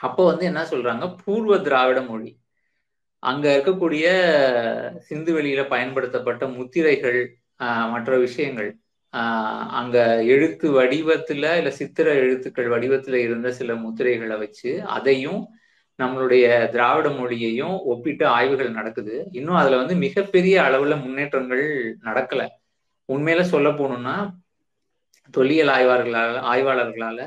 அப்போ வந்து என்ன சொல்றாங்க? பூர்வ திராவிட மொழி. அங்க இருக்கக்கூடிய சிந்து வெளியில பயன்படுத்தப்பட்ட முத்திரைகள் மற்ற விஷயங்கள் அங்க எழுத்து வடிவத்துல இல்ல சித்திர எழுத்துக்கள் வடிவத்துல இருந்த சில முத்திரைகளை வச்சு அதையும் நம்மளுடைய திராவிட மொழியையும் ஒப்பிட்டு ஆய்வுகள் நடக்குது. இன்னும் அதுல வந்து மிகப்பெரிய அளவுல முன்னேற்றங்கள் நடக்கல. உண்மையில சொல்ல போகணும்னா தொல்லியல் ஆய்வாளர்களால் ஆய்வாளர்களால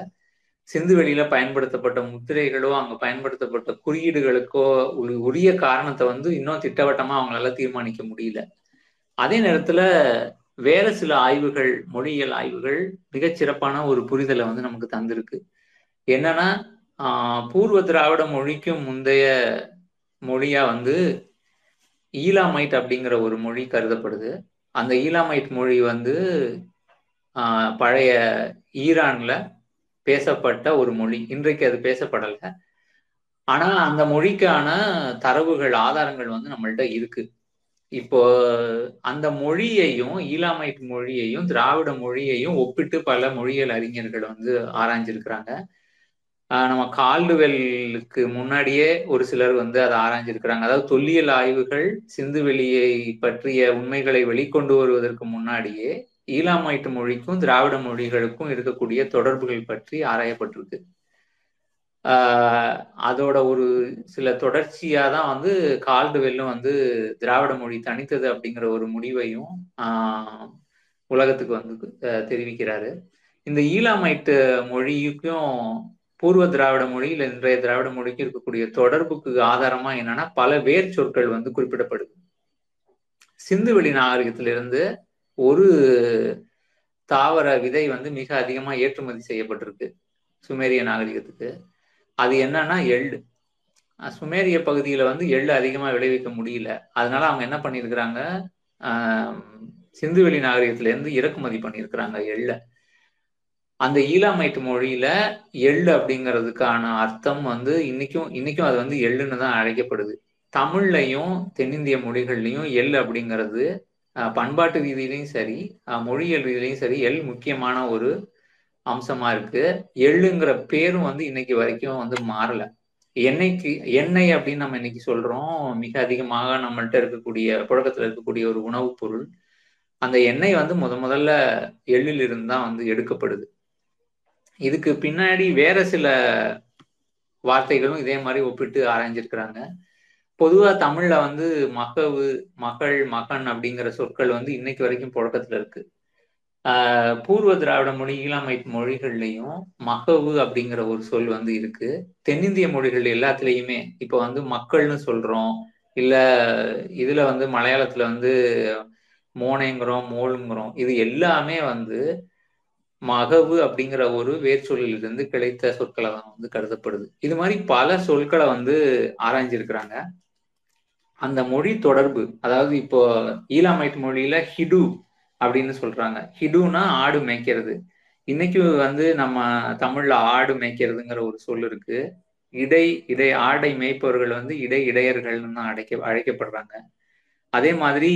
சிந்து வெளியில பயன்படுத்தப்பட்ட முத்திரைகளோ அங்க பயன்படுத்தப்பட்ட குறியீடுகளுக்கோ உரிய காரணத்தை வந்து இன்னும் திட்டவட்டமா அவங்களால தீர்மானிக்க முடியல. அதே நேரத்துல வேற சில ஆய்வுகள் மொழியியல் ஆய்வுகள் மிகச் சிறப்பான ஒரு புரிதலை வந்து நமக்கு தந்திருக்கு. என்னன்னா பூர்வ திராவிட மொழிக்கும் முந்தைய மொழியா வந்து ஈலாமைட் அப்படிங்கிற ஒரு மொழி கருதப்படுது. அந்த ஈலாமைட் மொழி வந்து பழைய ஈரான்ல பேசப்பட்ட ஒரு மொழி. இன்றைக்கு அது பேசப்படலை. ஆனா அந்த மொழிக்கான தரவுகள் ஆதாரங்கள் வந்து நம்மள்ட்ட இருக்கு. இப்போ அந்த மொழியையும் ஈலாமைட் மொழியையும் திராவிட மொழியையும் ஒப்பிட்டு பல மொழியியல் அறிஞர்கள் வந்து ஆராய்ஞ்சிருக்கிறாங்க. நம்ம கால்டுவெல்லுக்கு முன்னாடியே ஒரு சிலர் வந்து அதை ஆராய்ஞ்சிருக்கிறாங்க. அதாவது தொல்லியல் ஆய்வுகள் சிந்து வெளியை பற்றிய உண்மைகளை வெளிக்கொண்டு வருவதற்கு முன்னாடியே ஈலாமைட்டு மொழிக்கும் திராவிட மொழிகளுக்கும் இருக்கக்கூடிய தொடர்புகள் பற்றி ஆராயப்பட்டிருக்கு. அதோட ஒரு சில தொடர்ச்சியாக தான் வந்து கால்டுவெல்லும் வந்து திராவிட மொழி தனித்தது அப்படிங்கிற ஒரு முடிவையும் உலகத்துக்கு வந்து தெரிவிக்கிறாரு. இந்த ஈலாமைட்டு மொழிக்கும் பூர்வ திராவிட மொழியில் இன்றைய திராவிட மொழிக்கு இருக்கக்கூடிய தொடர்புக்கு ஆதாரமா என்னன்னா பல வேர் சொற்கள் வந்து குறிப்பிடப்படுது. சிந்துவெளி நாகரிகத்திலிருந்து ஒரு தாவர விதை வந்து மிக அதிகமா ஏற்றுமதி செய்யப்பட்டிருக்கு சுமேரிய நாகரிகத்துக்கு. அது என்னன்னா எள்ளு சுமேரிய பகுதியில வந்து எள்ளு அதிகமா விளைவிக்க முடியல. அதனால அவங்க என்ன பண்ணிருக்கிறாங்க சிந்துவெளி நாகரிகத்துல இருந்து இறக்குமதி பண்ணியிருக்கிறாங்க எள்ள. அந்த ஈலாமைட்டு மொழியில எள்ளு அப்படிங்கிறதுக்கான அர்த்தம் வந்து இன்னைக்கும் இன்னைக்கும் அது வந்து எள்ளுன்னு தான் அழைக்கப்படுது. தமிழ்லையும் தென்னிந்திய மொழிகள்லையும் எள் அப்படிங்கிறது பண்பாட்டு ரீதியிலையும் சரி மொழியியல் ரீதியிலையும் சரி எள் முக்கியமான ஒரு அம்சமா இருக்கு. எள்ளுங்கிற பேரும் வந்து இன்னைக்கு வரைக்கும் வந்து மாறல. எண்ணெய்க்கு எண்ணெய் அப்படின்னு நம்ம இன்னைக்கு சொல்றோம். மிக அதிகமாக நம்மள்கிட்ட இருக்கக்கூடிய புழக்கத்துல இருக்கக்கூடிய ஒரு உணவுப் பொருள். அந்த எண்ணெய் வந்து முத முதல்ல எள்ளில் இருந்து தான் வந்து எடுக்கப்படுது. இதுக்கு பின்னாடி வேற சில வார்த்தைகளும் இதே மாதிரி ஒப்பிட்டு ஆராய்ஞ்சிருக்கிறாங்க. பொதுவா தமிழ்ல வந்து மகவு மகள் மகன் அப்படிங்கிற சொற்கள் வந்து இன்னைக்கு வரைக்கும் புழக்கத்துல இருக்கு. ஆஹ் பூர்வ திராவிட மொழி ஈழாமை மொழிகள்லையும் மகவு அப்படிங்கிற ஒரு சொல் வந்து இருக்கு. தென்னிந்திய மொழிகள் எல்லாத்துலேயுமே இப்போ வந்து மக்கள்னு சொல்றோம். இல்ல இதுல வந்து மலையாளத்துல வந்து மோனைங்கிறோம் மோளுங்கிறோம். இது எல்லாமே வந்து மகவு அப்படிங்கிற ஒரு வேர்ச்சொல்லிலிருந்து கிடைத்த சொற்களை தான் வந்து கருதப்படுது. இது மாதிரி பல சொற்களை வந்து ஆராய்ஞ்சிருக்கிறாங்க. அந்த மொழி தொடர்பு அதாவது இப்போ ஈலாமைட் மொழியில ஹிடு அப்படின்னு சொல்றாங்க. ஹிடுனா ஆடு மேய்க்கிறது. இன்னைக்கு வந்து நம்ம தமிழ்ல ஆடு மேய்க்கிறதுங்கிற ஒரு சொல் இருக்கு. இடை இடை ஆடை மேய்ப்பவர்கள் வந்து இடை இடையர்கள்னு தான் அழைக்க அழைக்கப்படுறாங்க. அதே மாதிரி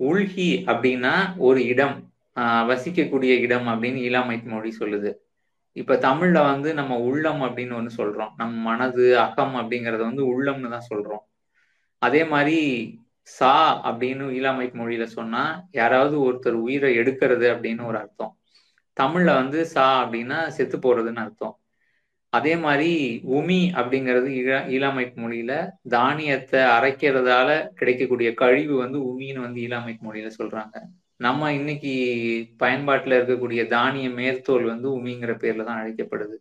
உள்கி அப்படின்னா ஒரு இடம் வசிக்கக்கூடிய இடம் அப்படின்னு ஈலாமைட் மொழி சொல்லுது. இப்ப தமிழ்ல வந்து நம்ம உள்ளம் அப்படின்னு ஒண்ணு சொல்றோம். நம்ம மனது அகம் அப்படிங்கறத வந்து உள்ளம்னு தான் சொல்றோம். அதே மாதிரி சா அப்படின்னு ஈலாமைட் மொழியில சொன்னா யாராவது ஒருத்தர் உயிரை எடுக்கிறது அப்படின்னு ஒரு அர்த்தம். தமிழ்ல வந்து சா அப்படின்னா செத்து போறதுன்னு அர்த்தம். அதே மாதிரி உமி அப்படிங்கிறது ஈழா ஈலாமைட் மொழியில தானியத்தை அரைக்கிறதால கிடைக்கக்கூடிய கழிவு வந்து உமின்னு வந்து ஈலாமைட் மொழியில சொல்றாங்க. நம்ம இன்னைக்கு பயன்பாட்டில் இருக்கக்கூடிய தானிய மேற்தோல் வந்து உமிங்கிற பேர்ல தான் அழைக்கப்படுது.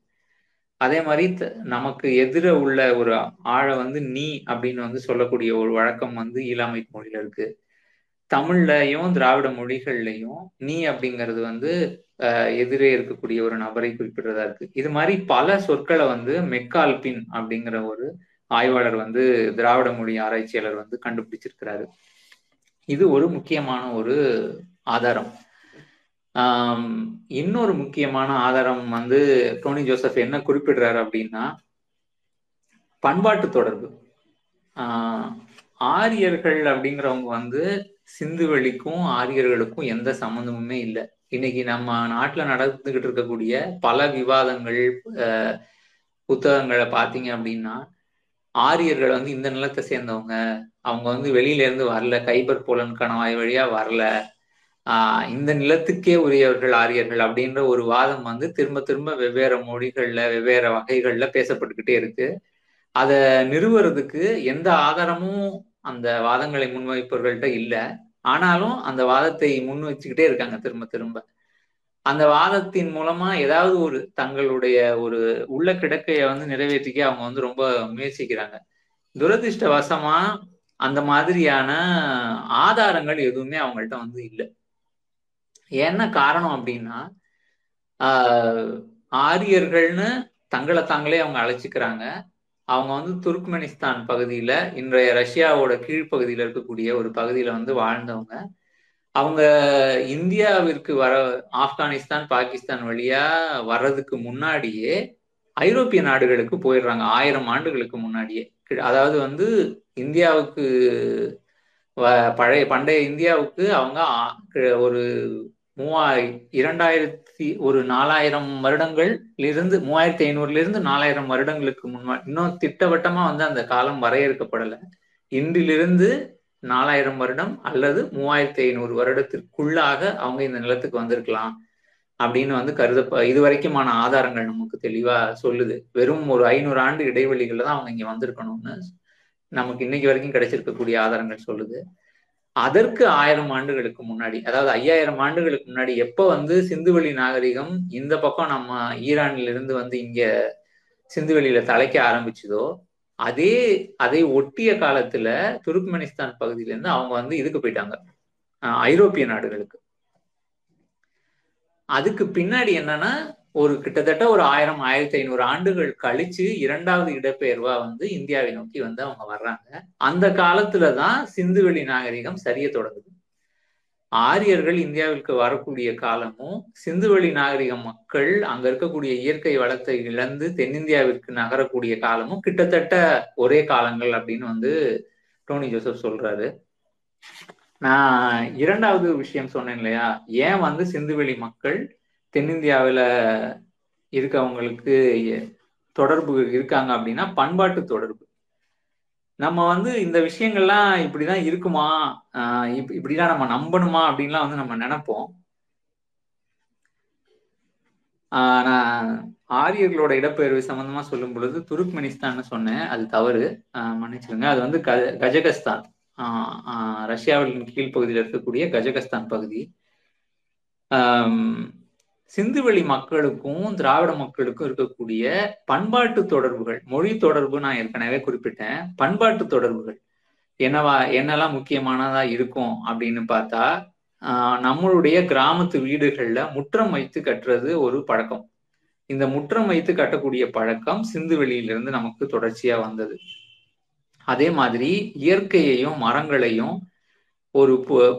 அதே மாதிரி நமக்கு எதிர உள்ள ஒரு ஆழை வந்து நீ அப்படின்னு வந்து சொல்லக்கூடிய ஒரு வழக்கம் வந்து இயலாமை மொழியில இருக்கு. தமிழ்லையும் திராவிட மொழிகள்லையும் நீ அப்படிங்கிறது வந்து எதிரே இருக்கக்கூடிய ஒரு நபரை குறிப்பிடுறதா இருக்கு. இது மாதிரி பல சொற்களை வந்து மெக்கால்பின் அப்படிங்கிற ஒரு ஆய்வாளர் வந்து திராவிட மொழி ஆராய்ச்சியாளர் வந்து கண்டுபிடிச்சிருக்கிறாரு. இது ஒரு முக்கியமான ஒரு ஆதாரம். இன்னொரு முக்கியமான ஆதாரம் வந்து டோனி ஜோசப் என்ன குறிப்பிடுறாரு அப்படின்னா பண்பாட்டு தொடர்பு. ஆரியர்கள் அப்படிங்கிறவங்க வந்து சிந்துவெளிக்கும் ஆரியர்களுக்கும் எந்த சம்மந்தமுமே இல்லை. இன்னைக்கு நம்ம நாட்டில் நடந்துகிட்டு இருக்கக்கூடிய பல விவாதங்கள் புத்தகங்களை பார்த்தீங்க அப்படின்னா ஆரியர்கள் வந்து இந்த நிலத்தை சேர்ந்தவங்க அவங்க வந்து வெளியில இருந்து வரல கைபர் போலன் கணவாய் வழியா வரல. ஆஹ் இந்த நிலத்துக்கே உரியவர்கள் ஆரியர்கள் அப்படின்ற ஒரு வாதம் வந்து திரும்ப திரும்ப வெவ்வேறு மொழிகள்ல வெவ்வேறு வகைகள்ல பேசப்பட்டுக்கிட்டே இருக்கு. அதை நிறுவுறதுக்கு எந்த ஆதாரமும் அந்த வாதங்களை முன்வைப்பவர்கள்ட்ட இல்லை. ஆனாலும் அந்த வாதத்தை முன் வச்சுக்கிட்டே இருக்காங்க திரும்ப திரும்ப. அந்த வாதத்தின் மூலமா ஏதாவது ஒரு தங்களுடைய ஒரு உள்ள கிடக்கைய வந்து நிறைவேற்றிக்க அவங்க வந்து ரொம்ப முயற்சிக்கிறாங்க. துரதிருஷ்டவசமா அந்த மாதிரியான ஆதாரங்கள் எதுவுமே அவங்கள்ட்ட வந்து இல்லை. என்ன காரணம் அப்படின்னா ஆரியர்கள்னு தங்களை தாங்களே அவங்க அழைச்சிக்கிறாங்க. அவங்க வந்து துர்க்மெனிஸ்தான் பகுதியில இன்றைய ரஷ்யாவோட கீழ்ப்பகுதியில இருக்கக்கூடிய ஒரு பகுதியில வந்து வாழ்ந்தவங்க. அவங்க இந்தியாவிற்கு வர ஆப்கானிஸ்தான் பாகிஸ்தான் வழியா வர்றதுக்கு முன்னாடியே ஐரோப்பிய நாடுகளுக்கு போயிடுறாங்க ஆயிரம் ஆண்டுகளுக்கு முன்னாடியே. அதாவது வந்து இந்தியாவுக்கு பழைய பண்டைய இந்தியாவுக்கு அவங்க ஒரு மூவாய் இரண்டாயிரத்தி ஒரு நாலாயிரம் வருடங்கள் இருந்து மூவாயிரத்தி ஐநூறுல இருந்து நாலாயிரம் வருடங்களுக்கு முன்மா இன்னும் திட்டவட்டமா வந்து அந்த காலம் வரையறுக்கப்படலை. இன்றிலிருந்து நாலாயிரம் வருடம் அல்லது மூவாயிரத்தி ஐநூறு வருடத்திற்குள்ளாக அவங்க இந்த நிலத்துக்கு வந்திருக்கலாம். அப்படின்னு வந்து கருத இது வரைக்குமான ஆதாரங்கள் நமக்கு தெளிவா சொல்லுது. வெறும் ஒரு ஐநூறு ஆண்டு இடைவெளிகள்ல தான் அவங்க இங்க வந்திருக்கணும்னு நமக்கு இன்னைக்கு வரைக்கும் கிடைச்சிருக்கக்கூடிய ஆதாரங்கள் சொல்லுது. அதற்கு ஆயிரம் ஆண்டுகளுக்கு முன்னாடி அதாவது ஐயாயிரம் ஆண்டுகளுக்கு முன்னாடி எப்போ வந்து சிந்துவெளி நாகரிகம் இந்த பக்கம் நம்ம ஈரான்ல இருந்து வந்து இங்க சிந்துவெளியில தலைக்க ஆரம்பிச்சதோ அதே அதை ஒட்டிய காலத்துல துருக்மெனிஸ்தான் பகுதியில இருந்து அவங்க வந்து இதுக்கு போயிட்டாங்க. ஐரோப்பிய நாடுகளுக்கு. அதுக்கு பின்னாடி என்னன்னா ஒரு கிட்டத்தட்ட ஒரு ஆயிரம் ஆயிரத்தி ஐநூறு ஆண்டுகள் கழிச்சு இரண்டாவது இடப்பெயர்வா வந்து இந்தியாவை நோக்கி வந்து அவங்க வர்றாங்க. அந்த காலத்துலதான் சிந்துவெளி நாகரிகம் சரிய தொடங்குது. ஆரியர்கள் இந்தியாவிற்கு வரக்கூடிய காலமும் சிந்துவெளி நாகரிக மக்கள் அங்க இருக்கக்கூடிய இயற்கை வளத்தை இழந்து தென்னிந்தியாவிற்கு நகரக்கூடிய காலமும் கிட்டத்தட்ட ஒரே காலங்கள் அப்படின்னு வந்து டோனி ஜோசப் சொல்றாரு. நான் இரண்டாவது விஷயம் சொன்னேன் இல்லையா? ஏன் வந்து சிந்துவெளி மக்கள் தென்னிந்தியாவில் இருக்கவங்களுக்கு தொடர்பு இருக்காங்க அப்படின்னா பண்பாட்டு தொடர்பு. நம்ம வந்து இந்த விஷயங்கள்லாம் இப்படிதான் இருக்குமா? இப்படிதான் நம்ம நம்பணுமா அப்படின்லாம் வந்து நம்ம நினைப்போம். நான் ஆரியர்களோட இடப்பெயர்வு சம்பந்தமா சொல்லும் பொழுது துருக்மெனிஸ்தான்னு சொன்னேன். அது தவறு. மன்னிச்சிருங்க அது வந்து கஜகஸ்தான். ரஷ்யாவின் கீழ்ப்பகுதியில் இருக்கக்கூடிய கஜகஸ்தான் பகுதி. சிந்துவெளி மக்களுக்கும் திராவிட மக்களுக்கும் இருக்கக்கூடிய பண்பாட்டு தொடர்புகள் மொழி தொடர்பு நான் ஏற்கனவே குறிப்பிட்டேன். பண்பாட்டு தொடர்புகள். என்னவா என்னெல்லாம் முக்கியமானதா இருக்கும் அப்படின்னு பார்த்தா நம்மளுடைய கிராமத்து வீடுகள்ல முற்றம் வைத்து கட்டுறது ஒரு பழக்கம். இந்த முற்றம் வைத்து கட்டக்கூடிய பழக்கம் சிந்து வெளியிலிருந்து நமக்கு தொடர்ச்சியா வந்தது. அதே மாதிரி இயற்கையையும் மரங்களையும் ஒரு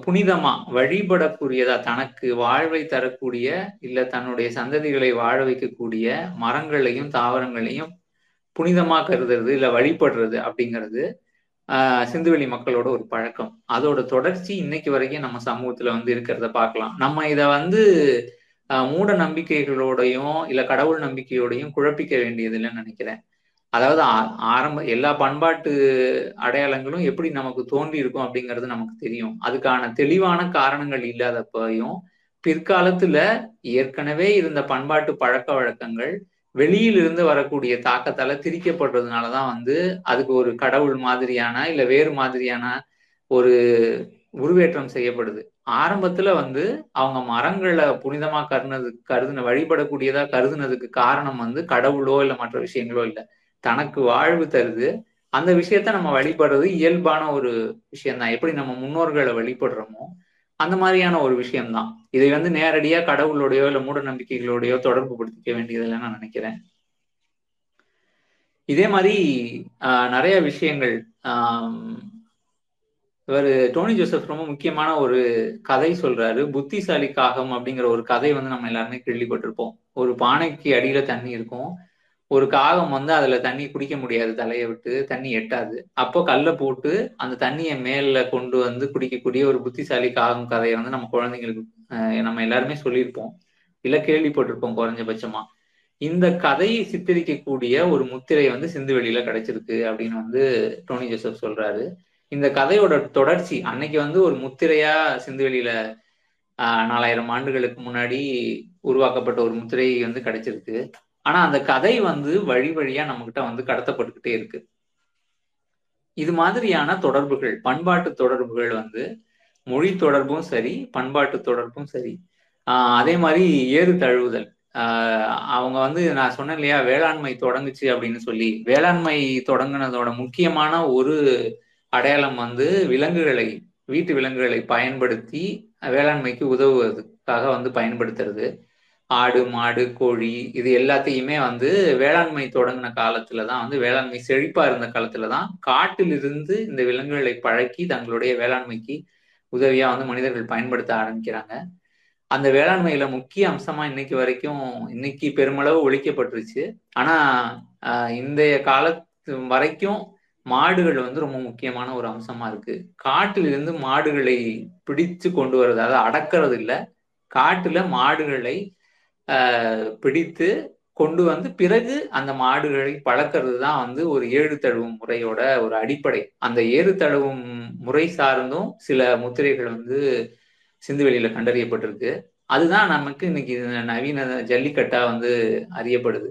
புனிதமா வழிபடக்கூடியதா தனக்கு வாழ்வை தரக்கூடிய இல்ல தன்னுடைய சந்ததிகளை வாழ வைக்கக்கூடிய மரங்களையும் தாவரங்களையும் புனிதமா கருதுறது இல்ல வழிபடுறது அப்படிங்கிறது ஆஹ் சிந்துவெளி மக்களோட ஒரு பழக்கம். அதோட தொடர்ச்சி இன்னைக்கு வரைக்கும் நம்ம சமூகத்துல வந்து இருக்கிறத பார்க்கலாம். நம்ம இத வந்து மூட நம்பிக்கைகளோடையும் இல்ல கடவுள் நம்பிக்கையோடையும் குழப்பிக்க வேண்டியது இல்லைன்னு நினைக்கிறேன். அதாவது ஆரம்ப எல்லா பண்பாட்டு அடையாளங்களும் எப்படி நமக்கு தோன்றி இருக்கும் அப்படிங்கிறது நமக்கு தெரியும். அதுக்கான தெளிவான காரணங்கள் இல்லாதப்பையும் பிற்காலத்துல ஏற்கனவே இருந்த பண்பாட்டு பழக்க வழக்கங்கள் வெளியிலிருந்து வரக்கூடிய தாக்கத்தால திரிக்கப்படுறதுனாலதான் வந்து அதுக்கு ஒரு கடவுள் மாதிரியான இல்ல வேறு மாதிரியான ஒரு உருவேற்றம் செய்யப்படுது. ஆரம்பத்துல வந்து அவங்க மரங்களை புனிதமா கருனது கருதுன வழிபடக்கூடியதா கருதுனதுக்கு காரணம் வந்து கடவுளோ இல்ல மற்ற விஷயங்களோ இல்லை. தனக்கு வாழ்வு தருது. அந்த விஷயத்த நம்ம வழிபடுறது இயல்பான ஒரு விஷயம்தான். எப்படி நம்ம முன்னோர்களை வழிபடுறோமோ அந்த மாதிரியான ஒரு விஷயம்தான். இதை வந்து நேரடியா கடவுளோடையோ இல்ல மூட நம்பிக்கைகளோடையோ தொடர்பு படுத்திக்க வேண்டியதில்லை நான் நினைக்கிறேன். இதே மாதிரி ஆஹ் நிறைய விஷயங்கள் ஆஹ் இவர் டோனி ஜோசப் ரொம்ப முக்கியமான ஒரு கதை சொல்றாரு. புத்திசாலி காகம் அப்படிங்கிற ஒரு கதை வந்து நம்ம எல்லாருமே கேள்விப்பட்டிருப்போம். ஒரு பானைக்கு அடியில தண்ணி இருக்கும். ஒரு காகம் வந்து அதுல தண்ணி குடிக்க முடியாது தலையை விட்டு தண்ணி எட்டாது. அப்போ கல்லை போட்டு அந்த தண்ணியை மேல கொண்டு வந்து குடிக்கக்கூடிய ஒரு புத்திசாலி காகம் கதையை வந்து நம்ம குழந்தைங்களுக்கு நம்ம எல்லாருமே சொல்லியிருப்போம். இல்ல கேள்விப்பட்டிருப்போம் குறைஞ்சபட்சமா. இந்த கதையை சித்தரிக்கக்கூடிய ஒரு முத்திரை வந்து சிந்து வெளியில கிடைச்சிருக்கு அப்படின்னு வந்து டோனி ஜோசப் சொல்றாரு. இந்த கதையோட தொடர்ச்சி அன்னைக்கு வந்து ஒரு முத்திரையா சிந்து வெளியில நாலாயிரம் ஆண்டுகளுக்கு முன்னாடி உருவாக்கப்பட்ட ஒரு முத்திரை வந்து கிடைச்சிருக்கு. ஆனா அந்த கதை வந்து வழி வழியா நம்ம கிட்ட வந்து கடத்தப்பட்டுக்கிட்டே இருக்கு. இது மாதிரியான தொடர்புகள் பண்பாட்டு தொடர்புகள் வந்து மொழி தொடர்பும் சரி பண்பாட்டு தொடர்பும் சரி. ஆஹ் அதே மாதிரி ஏறு தழுவுதல். ஆஹ் அவங்க வந்து நான் சொன்னேன் இல்லையா வேளாண்மை தொடங்குச்சு அப்படின்னு சொல்லி. வேளாண்மை தொடங்குனதோட முக்கியமான ஒரு அடையாளம் வந்து விலங்குகளை வீட்டு விலங்குகளை பயன்படுத்தி வேளாண்மைக்கு உதவுவதற்காக வந்து பயன்படுத்துறது. ஆடு மாடு கோழி இது எல்லாத்தையுமே வந்து வேளாண்மை தொடங்கின காலத்துல தான் வந்து வேளாண்மை செழிப்பா இருந்த காலத்துல தான் காட்டிலிருந்து இந்த விலங்குகளை பழக்கி தங்களுடைய வேளாண்மைக்கு உதவியா வந்து மனிதர்கள் பயன்படுத்த ஆரம்பிக்கிறாங்க. அந்த வேளாண்மையில முக்கிய அம்சமா இன்னைக்கு வரைக்கும் இன்னைக்கு பெருமளவு ஒழிக்கப்பட்டுருச்சு. ஆனா இந்தைய காலத்து வரைக்கும் மாடுகள் வந்து ரொம்ப முக்கியமான ஒரு அம்சமா இருக்கு. காட்டிலிருந்து மாடுகளை பிடிச்சு கொண்டு வர்றது அதாவது அடக்கிறது இல்லை காட்டுல மாடுகளை பிடித்து கொண்டு வந்து பிறகு அந்த மாடுகளை பழக்கிறது தான் வந்து ஒரு ஏழு தழுவும் முறையோட ஒரு அடிப்படை. அந்த ஏறு தழுவும் முறை சார்ந்தும் சில முத்திரைகள் வந்து சிந்துவெளியில கண்டறியப்பட்டிருக்கு. அதுதான் நமக்கு இன்னைக்கு நவீன ஜல்லிக்கட்டா வந்து அறியப்படுது.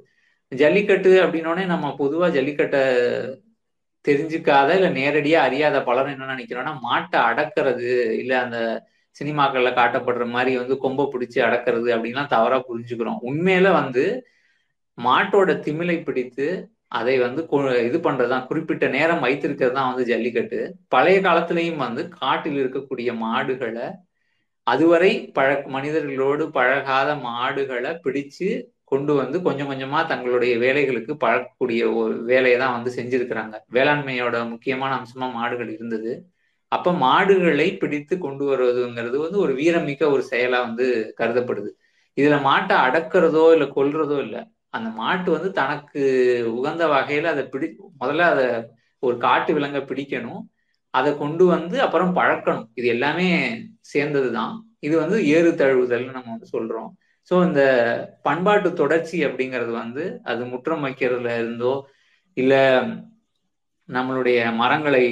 ஜல்லிக்கட்டு அப்படின்னோடனே நம்ம பொதுவா ஜல்லிக்கட்டை தெரிஞ்சுக்காத இல்ல நேரடியா அறியாத பலர் என்ன நினைக்கிறோம்னா மாட்டை அடக்கிறது இல்ல அந்த சினிமாக்கள்ல காட்டப்படுற மாதிரி வந்து கொம்பை பிடிச்சி அடக்கிறது அப்படின்லாம் தவறா புரிஞ்சுக்கிறோம். உண்மையில வந்து மாட்டோட திமிலை பிடித்து அதை வந்து இது பண்றதுதான். குறிப்பிட்ட நேரம் வைத்திருக்கிறது தான் வந்து ஜல்லிக்கட்டு. பழைய காலத்திலையும் வந்து காட்டில் இருக்கக்கூடிய மாடுகளை அதுவரை பழ மனிதர்களோடு பழகாத மாடுகளை பிடிச்சு கொண்டு வந்து கொஞ்சம் கொஞ்சமா தங்களுடைய வேலைகளுக்கு பழக்கக்கூடிய ஒரு வேலையை தான் வந்து செஞ்சிருக்கிறாங்க. வேளாண்மையோட முக்கியமான அம்சமா மாடுகள் இருந்தது. அப்ப மாடுகளை பிடித்து கொண்டு வருவதுங்கிறது வந்து ஒரு வீரமிக்க ஒரு செயலா வந்து கருதப்படுது. இதுல மாட்டை அடக்கிறதோ இல்ல கொல்றதோ இல்ல அந்த மாட்டு வந்து தனக்கு உகந்த வகையில அதை பிடி முதல்ல அதை ஒரு காட்டு விலங்கை பிடிக்கணும். அதை கொண்டு வந்து அப்புறம் பழக்கணும். இது எல்லாமே சேர்ந்ததுதான். இது வந்து ஏறு தழுவுதல்னு நம்ம வந்து சொல்றோம். ஸோ இந்த பண்பாட்டு தொடர்ச்சி அப்படிங்கிறது வந்து அது முற்றம் வைக்கிறதுல இருந்தோ இல்ல நம்மளுடைய மரங்களை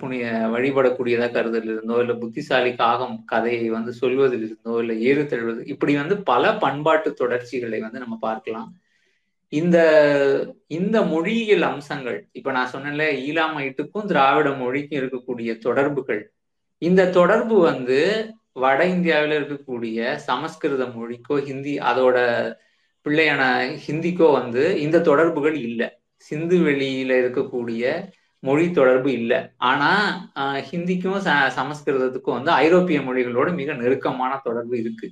புனிய வழிபடக்கூடியதா கருதல் இருந்தோ இல்ல புத்திசாலி காகம் கதையை வந்து சொல்வதில் இருந்தோ இல்ல ஏறு தழுவது இப்படி வந்து பல பண்பாட்டு தொடர்ச்சிகளை வந்து நம்ம பார்க்கலாம். இந்த இந்த மொழியியல் அம்சங்கள் இப்ப நான் சொன்னேன்ல ஈழாமைட்டுக்கும் திராவிட மொழிக்கும் இருக்கக்கூடிய தொடர்புகள். இந்த தொடர்பு வந்து வட இந்தியாவில் இருக்கக்கூடிய சமஸ்கிருத மொழிக்கோ ஹிந்தி அதோட பிள்ளையான ஹிந்திக்கோ வந்து இந்த தொடர்புகள் இல்லை. சிந்து வெளியில இருக்கக்கூடிய மொழி தொடர்பு இல்லை. ஆனா ஹிந்திக்கும் ச சமஸ்கிருதத்துக்கும் வந்து ஐரோப்பிய மொழிகளோட மிக நெருக்கமான தொடர்பு இருக்கு.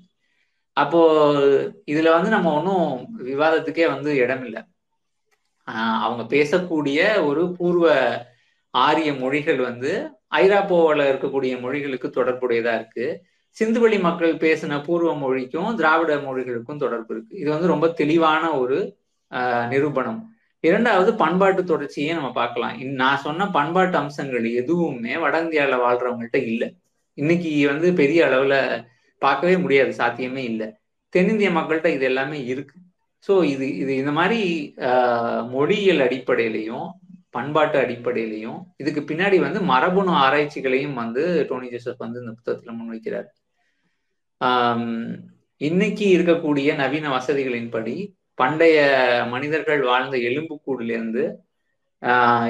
அப்போ இதுல வந்து நம்ம ஒன்றும் விவாதத்துக்கே வந்து இடம் இல்லை அவங்க பேசக்கூடிய ஒரு பூர்வ ஆரிய மொழிகள் வந்து ஐராப்போவில் இருக்கக்கூடிய மொழிகளுக்கு தொடர்புடையதா இருக்கு. சிந்துவெளி மக்கள் பேசின பூர்வ மொழிக்கும் திராவிட மொழிகளுக்கும் தொடர்பு இருக்கு. இது வந்து ரொம்ப தெளிவான ஒரு நிரூபணம். இரண்டாவது பண்பாட்டு தொடர்ச்சியை நம்ம பார்க்கலாம். நான் சொன்ன பண்பாட்டு அம்சங்கள் எதுவுமே வட இந்தியாவில வாழ்றவங்கள்ட்ட இல்லை. இன்னைக்கு வந்து பெரிய அளவுல பார்க்கவே முடியாது சாத்தியமே இல்லை. தென்னிந்திய மக்கள்கிட்ட இது எல்லாமே இருக்கு. ஸோ இது இது இந்த மாதிரி மொழியியல் அடிப்படையிலையும் பண்பாட்டு அடிப்படையிலையும் இதுக்கு பின்னாடி வந்து மரபணு ஆராய்ச்சிகளையும் வந்து டோனி ஜோசப் வந்து இந்த புத்தகத்துல முன்வைக்கிறார் இன்னைக்கு இருக்கக்கூடிய நவீன வசதிகளின்படி பண்டைய மனிதர்கள் வாழ்ந்த எலும்புக்கூடுல இருந்து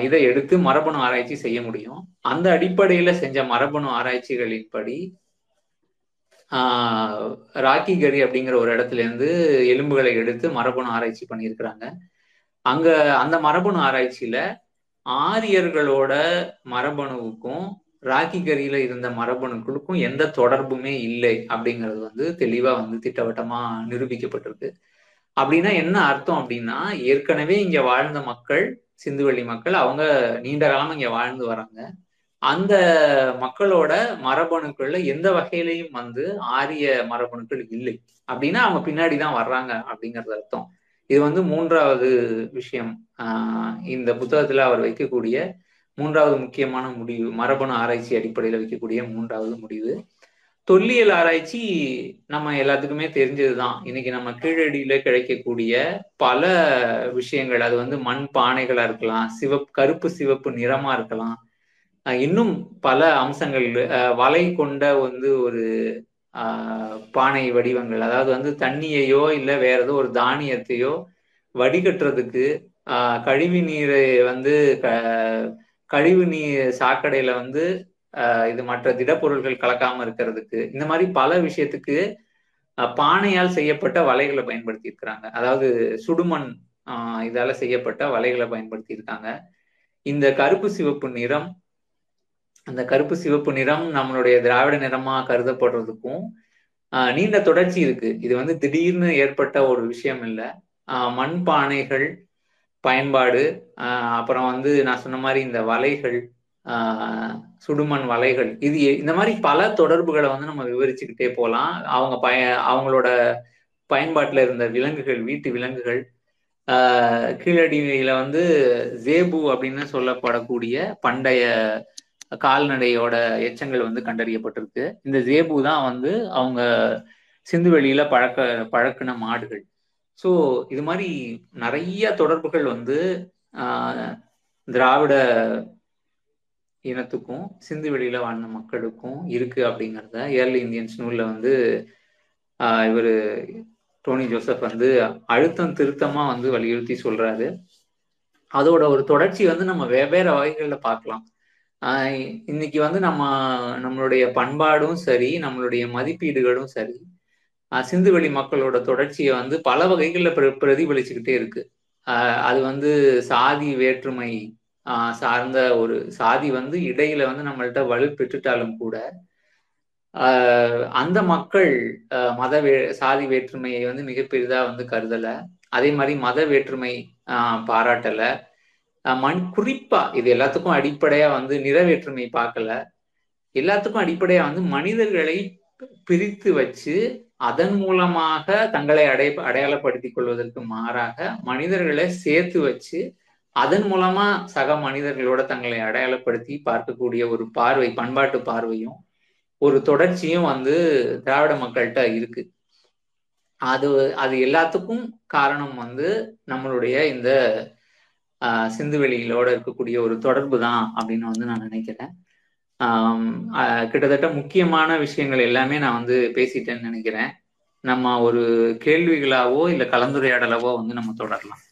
இதை எடுத்து மரபணு ஆராய்ச்சி செய்ய முடியும். அந்த அடிப்படையில செஞ்ச மரபணு ஆராய்ச்சிகளின்படி ஆஹ் ராக்கிகரி அப்படிங்கிற ஒரு இடத்துல இருந்து எலும்புகளை எடுத்து மரபணு ஆராய்ச்சி பண்ணியிருக்கிறாங்க. அங்க அந்த மரபணு ஆராய்ச்சியில ஆரியர்களோட மரபணுவுக்கும் ராக்கிகரியில இருந்த மரபணுக்களுக்கும் எந்த தொடர்புமே இல்லை அப்படிங்கிறது வந்து தெளிவா வந்து திட்டவட்டமா நிரூபிக்கப்பட்டிருக்கு. அப்படின்னா என்ன அர்த்தம் அப்படின்னா ஏற்கனவே இங்க வாழ்ந்த மக்கள் சிந்துவெளி மக்கள் அவங்க நீண்ட காலமா இங்க வாழ்ந்து வராங்க. அந்த மக்களோட மரபணுக்கள்ல எந்த வகையிலையும் வந்து ஆரிய மரபணுக்கள் இல்லை. அப்படின்னா அவங்க பின்னாடி தான் வர்றாங்க அப்படிங்கிறது அர்த்தம். இது வந்து மூன்றாவது விஷயம். ஆஹ் இந்த புத்தகத்துல அவர் வைக்கக்கூடிய மூன்றாவது முக்கியமான முடிவு மரபணு ஆராய்ச்சி அடிப்படையில் வைக்கக்கூடிய மூன்றாவது முடிவு. தொல்லியல் ஆராய்ச்சி நம்ம எல்லாத்துக்குமே தெரிஞ்சதுதான். இன்னைக்கு நம்ம கீழடியில கிடைக்கக்கூடிய பல விஷயங்கள் அது வந்து மண் பானைகளா இருக்கலாம் சிவப்பு கருப்பு சிவப்பு நிறமா இருக்கலாம். இன்னும் பல அம்சங்கள் வலை கொண்ட வந்து ஒரு பானை வடிவங்கள் அதாவது வந்து தண்ணியையோ இல்லை வேற ஏதோ ஒரு தானியத்தையோ வடிகட்டுறதுக்கு கழிவு நீரை வந்து கழிவு நீர் சாக்கடையில வந்து இது மற்ற திடப்பொருள்கள் கலக்காம இருக்கிறதுக்கு இந்த மாதிரி பல விஷயத்துக்கு பானையால் செய்யப்பட்ட வலைகளை பயன்படுத்தி இருக்கிறாங்க அதாவது சுடுமண் இதால செய்யப்பட்ட வலைகளை பயன்படுத்தி இருக்காங்க இந்த கருப்பு சிவப்பு நிறம் அந்த கருப்பு சிவப்பு நிறம் நம்மளுடைய திராவிட நிறமா கருதப்படுறதுக்கும் நீண்ட தொடர்ச்சி இருக்கு. இது வந்து திடீர்னு ஏற்பட்ட ஒரு விஷயம் இல்லை. மண் பானைகள் பயன்பாடு அப்புறம் வந்து நான் சொன்ன மாதிரி இந்த வலைகள் சுடுமண் வலைகள். இது இந்த மாதிரி பல தொடர்புகளை வந்து நம்ம விவரிச்சுக்கிட்டே போகலாம் அவங்க பய அவங்களோட பயன்பாட்டில் இருந்த விலங்குகள் வீட்டு விலங்குகள் கீழடியில வந்து ஜேபு அப்படின்னு சொல்லப்படக்கூடிய பண்டைய கால்நடையோட எச்சங்கள் வந்து கண்டறியப்பட்டிருக்கு. இந்த ஜேபு தான் வந்து அவங்க சிந்துவெளியில பழக்க பழக்கின மாடுகள். ஸோ இது மாதிரி நிறைய தொடர்புகள் வந்து திராவிட இனத்துக்கும் சிந்து வெளியில வாழ்ந்த மக்களுக்கும் இருக்கு அப்படிங்கிறத ஏர்லி இந்தியன்ஸ் நூல்ல வந்து இவர் டோனி ஜோசப் வந்து அழுத்தம் திருத்தமா வந்து வலியுறுத்தி சொல்றாரு. அதோட ஒரு தொடர்ச்சி வந்து நம்ம வெவ்வேறு வகைகளில் பார்க்கலாம். இன்னைக்கு வந்து நம்ம நம்மளுடைய பண்பாடும் சரி நம்மளுடைய மதிப்பீடுகளும் சரி சிந்துவெளி மக்களோட தொடர்ச்சியை வந்து பல வகைகளில் பிர பிரதிபலிச்சுக்கிட்டே இருக்கு. அது வந்து சாதி வேற்றுமை சார்ந்த ஒரு சாதி வந்து இடையில வந்து நம்மள்ட்ட வலு பெற்றுட்டாலும் கூட அந்த மக்கள் மத வே சாதி வேற்றுமையை வந்து மிக பெரிதா வந்து கருதல. அதே மாதிரி மத வேற்றுமை பாராட்டல. மண் குறிப்பா இது எல்லாத்துக்கும் அடிப்படையா வந்து நிற வேற்றுமை பார்க்கல எல்லாத்துக்கும் அடிப்படையா வந்து மனிதர்களை பிரித்து வச்சு அதன் மூலமாக தங்களை அடை அடையாளப்படுத்திக் கொள்வதற்கு மாறாக மனிதர்களை சேர்த்து வச்சு அதன் மூலமா சக மனிதர்களோட தங்களை அடையாளப்படுத்தி பார்க்கக்கூடிய ஒரு பார்வை பண்பாட்டு பார்வையும் ஒரு தொடர்ச்சியும் வந்து திராவிட மக்கள்கிட்ட இருக்கு. அது அது எல்லாத்துக்கும் காரணம் வந்து நம்மளுடைய இந்த சிந்துவெளியிலோட இருக்கக்கூடிய ஒரு தொடர்பு தான் அப்படின்னு வந்து நான் நினைக்கிறேன். கிட்டத்தட்ட முக்கியமான விஷயங்கள் எல்லாமே நான் வந்து பேசிட்டேன்னு நினைக்கிறேன். நம்ம ஒரு கேள்விகளாவோ இல்லை கலந்துரையாடலாவோ வந்து நம்ம தொடரலாம்.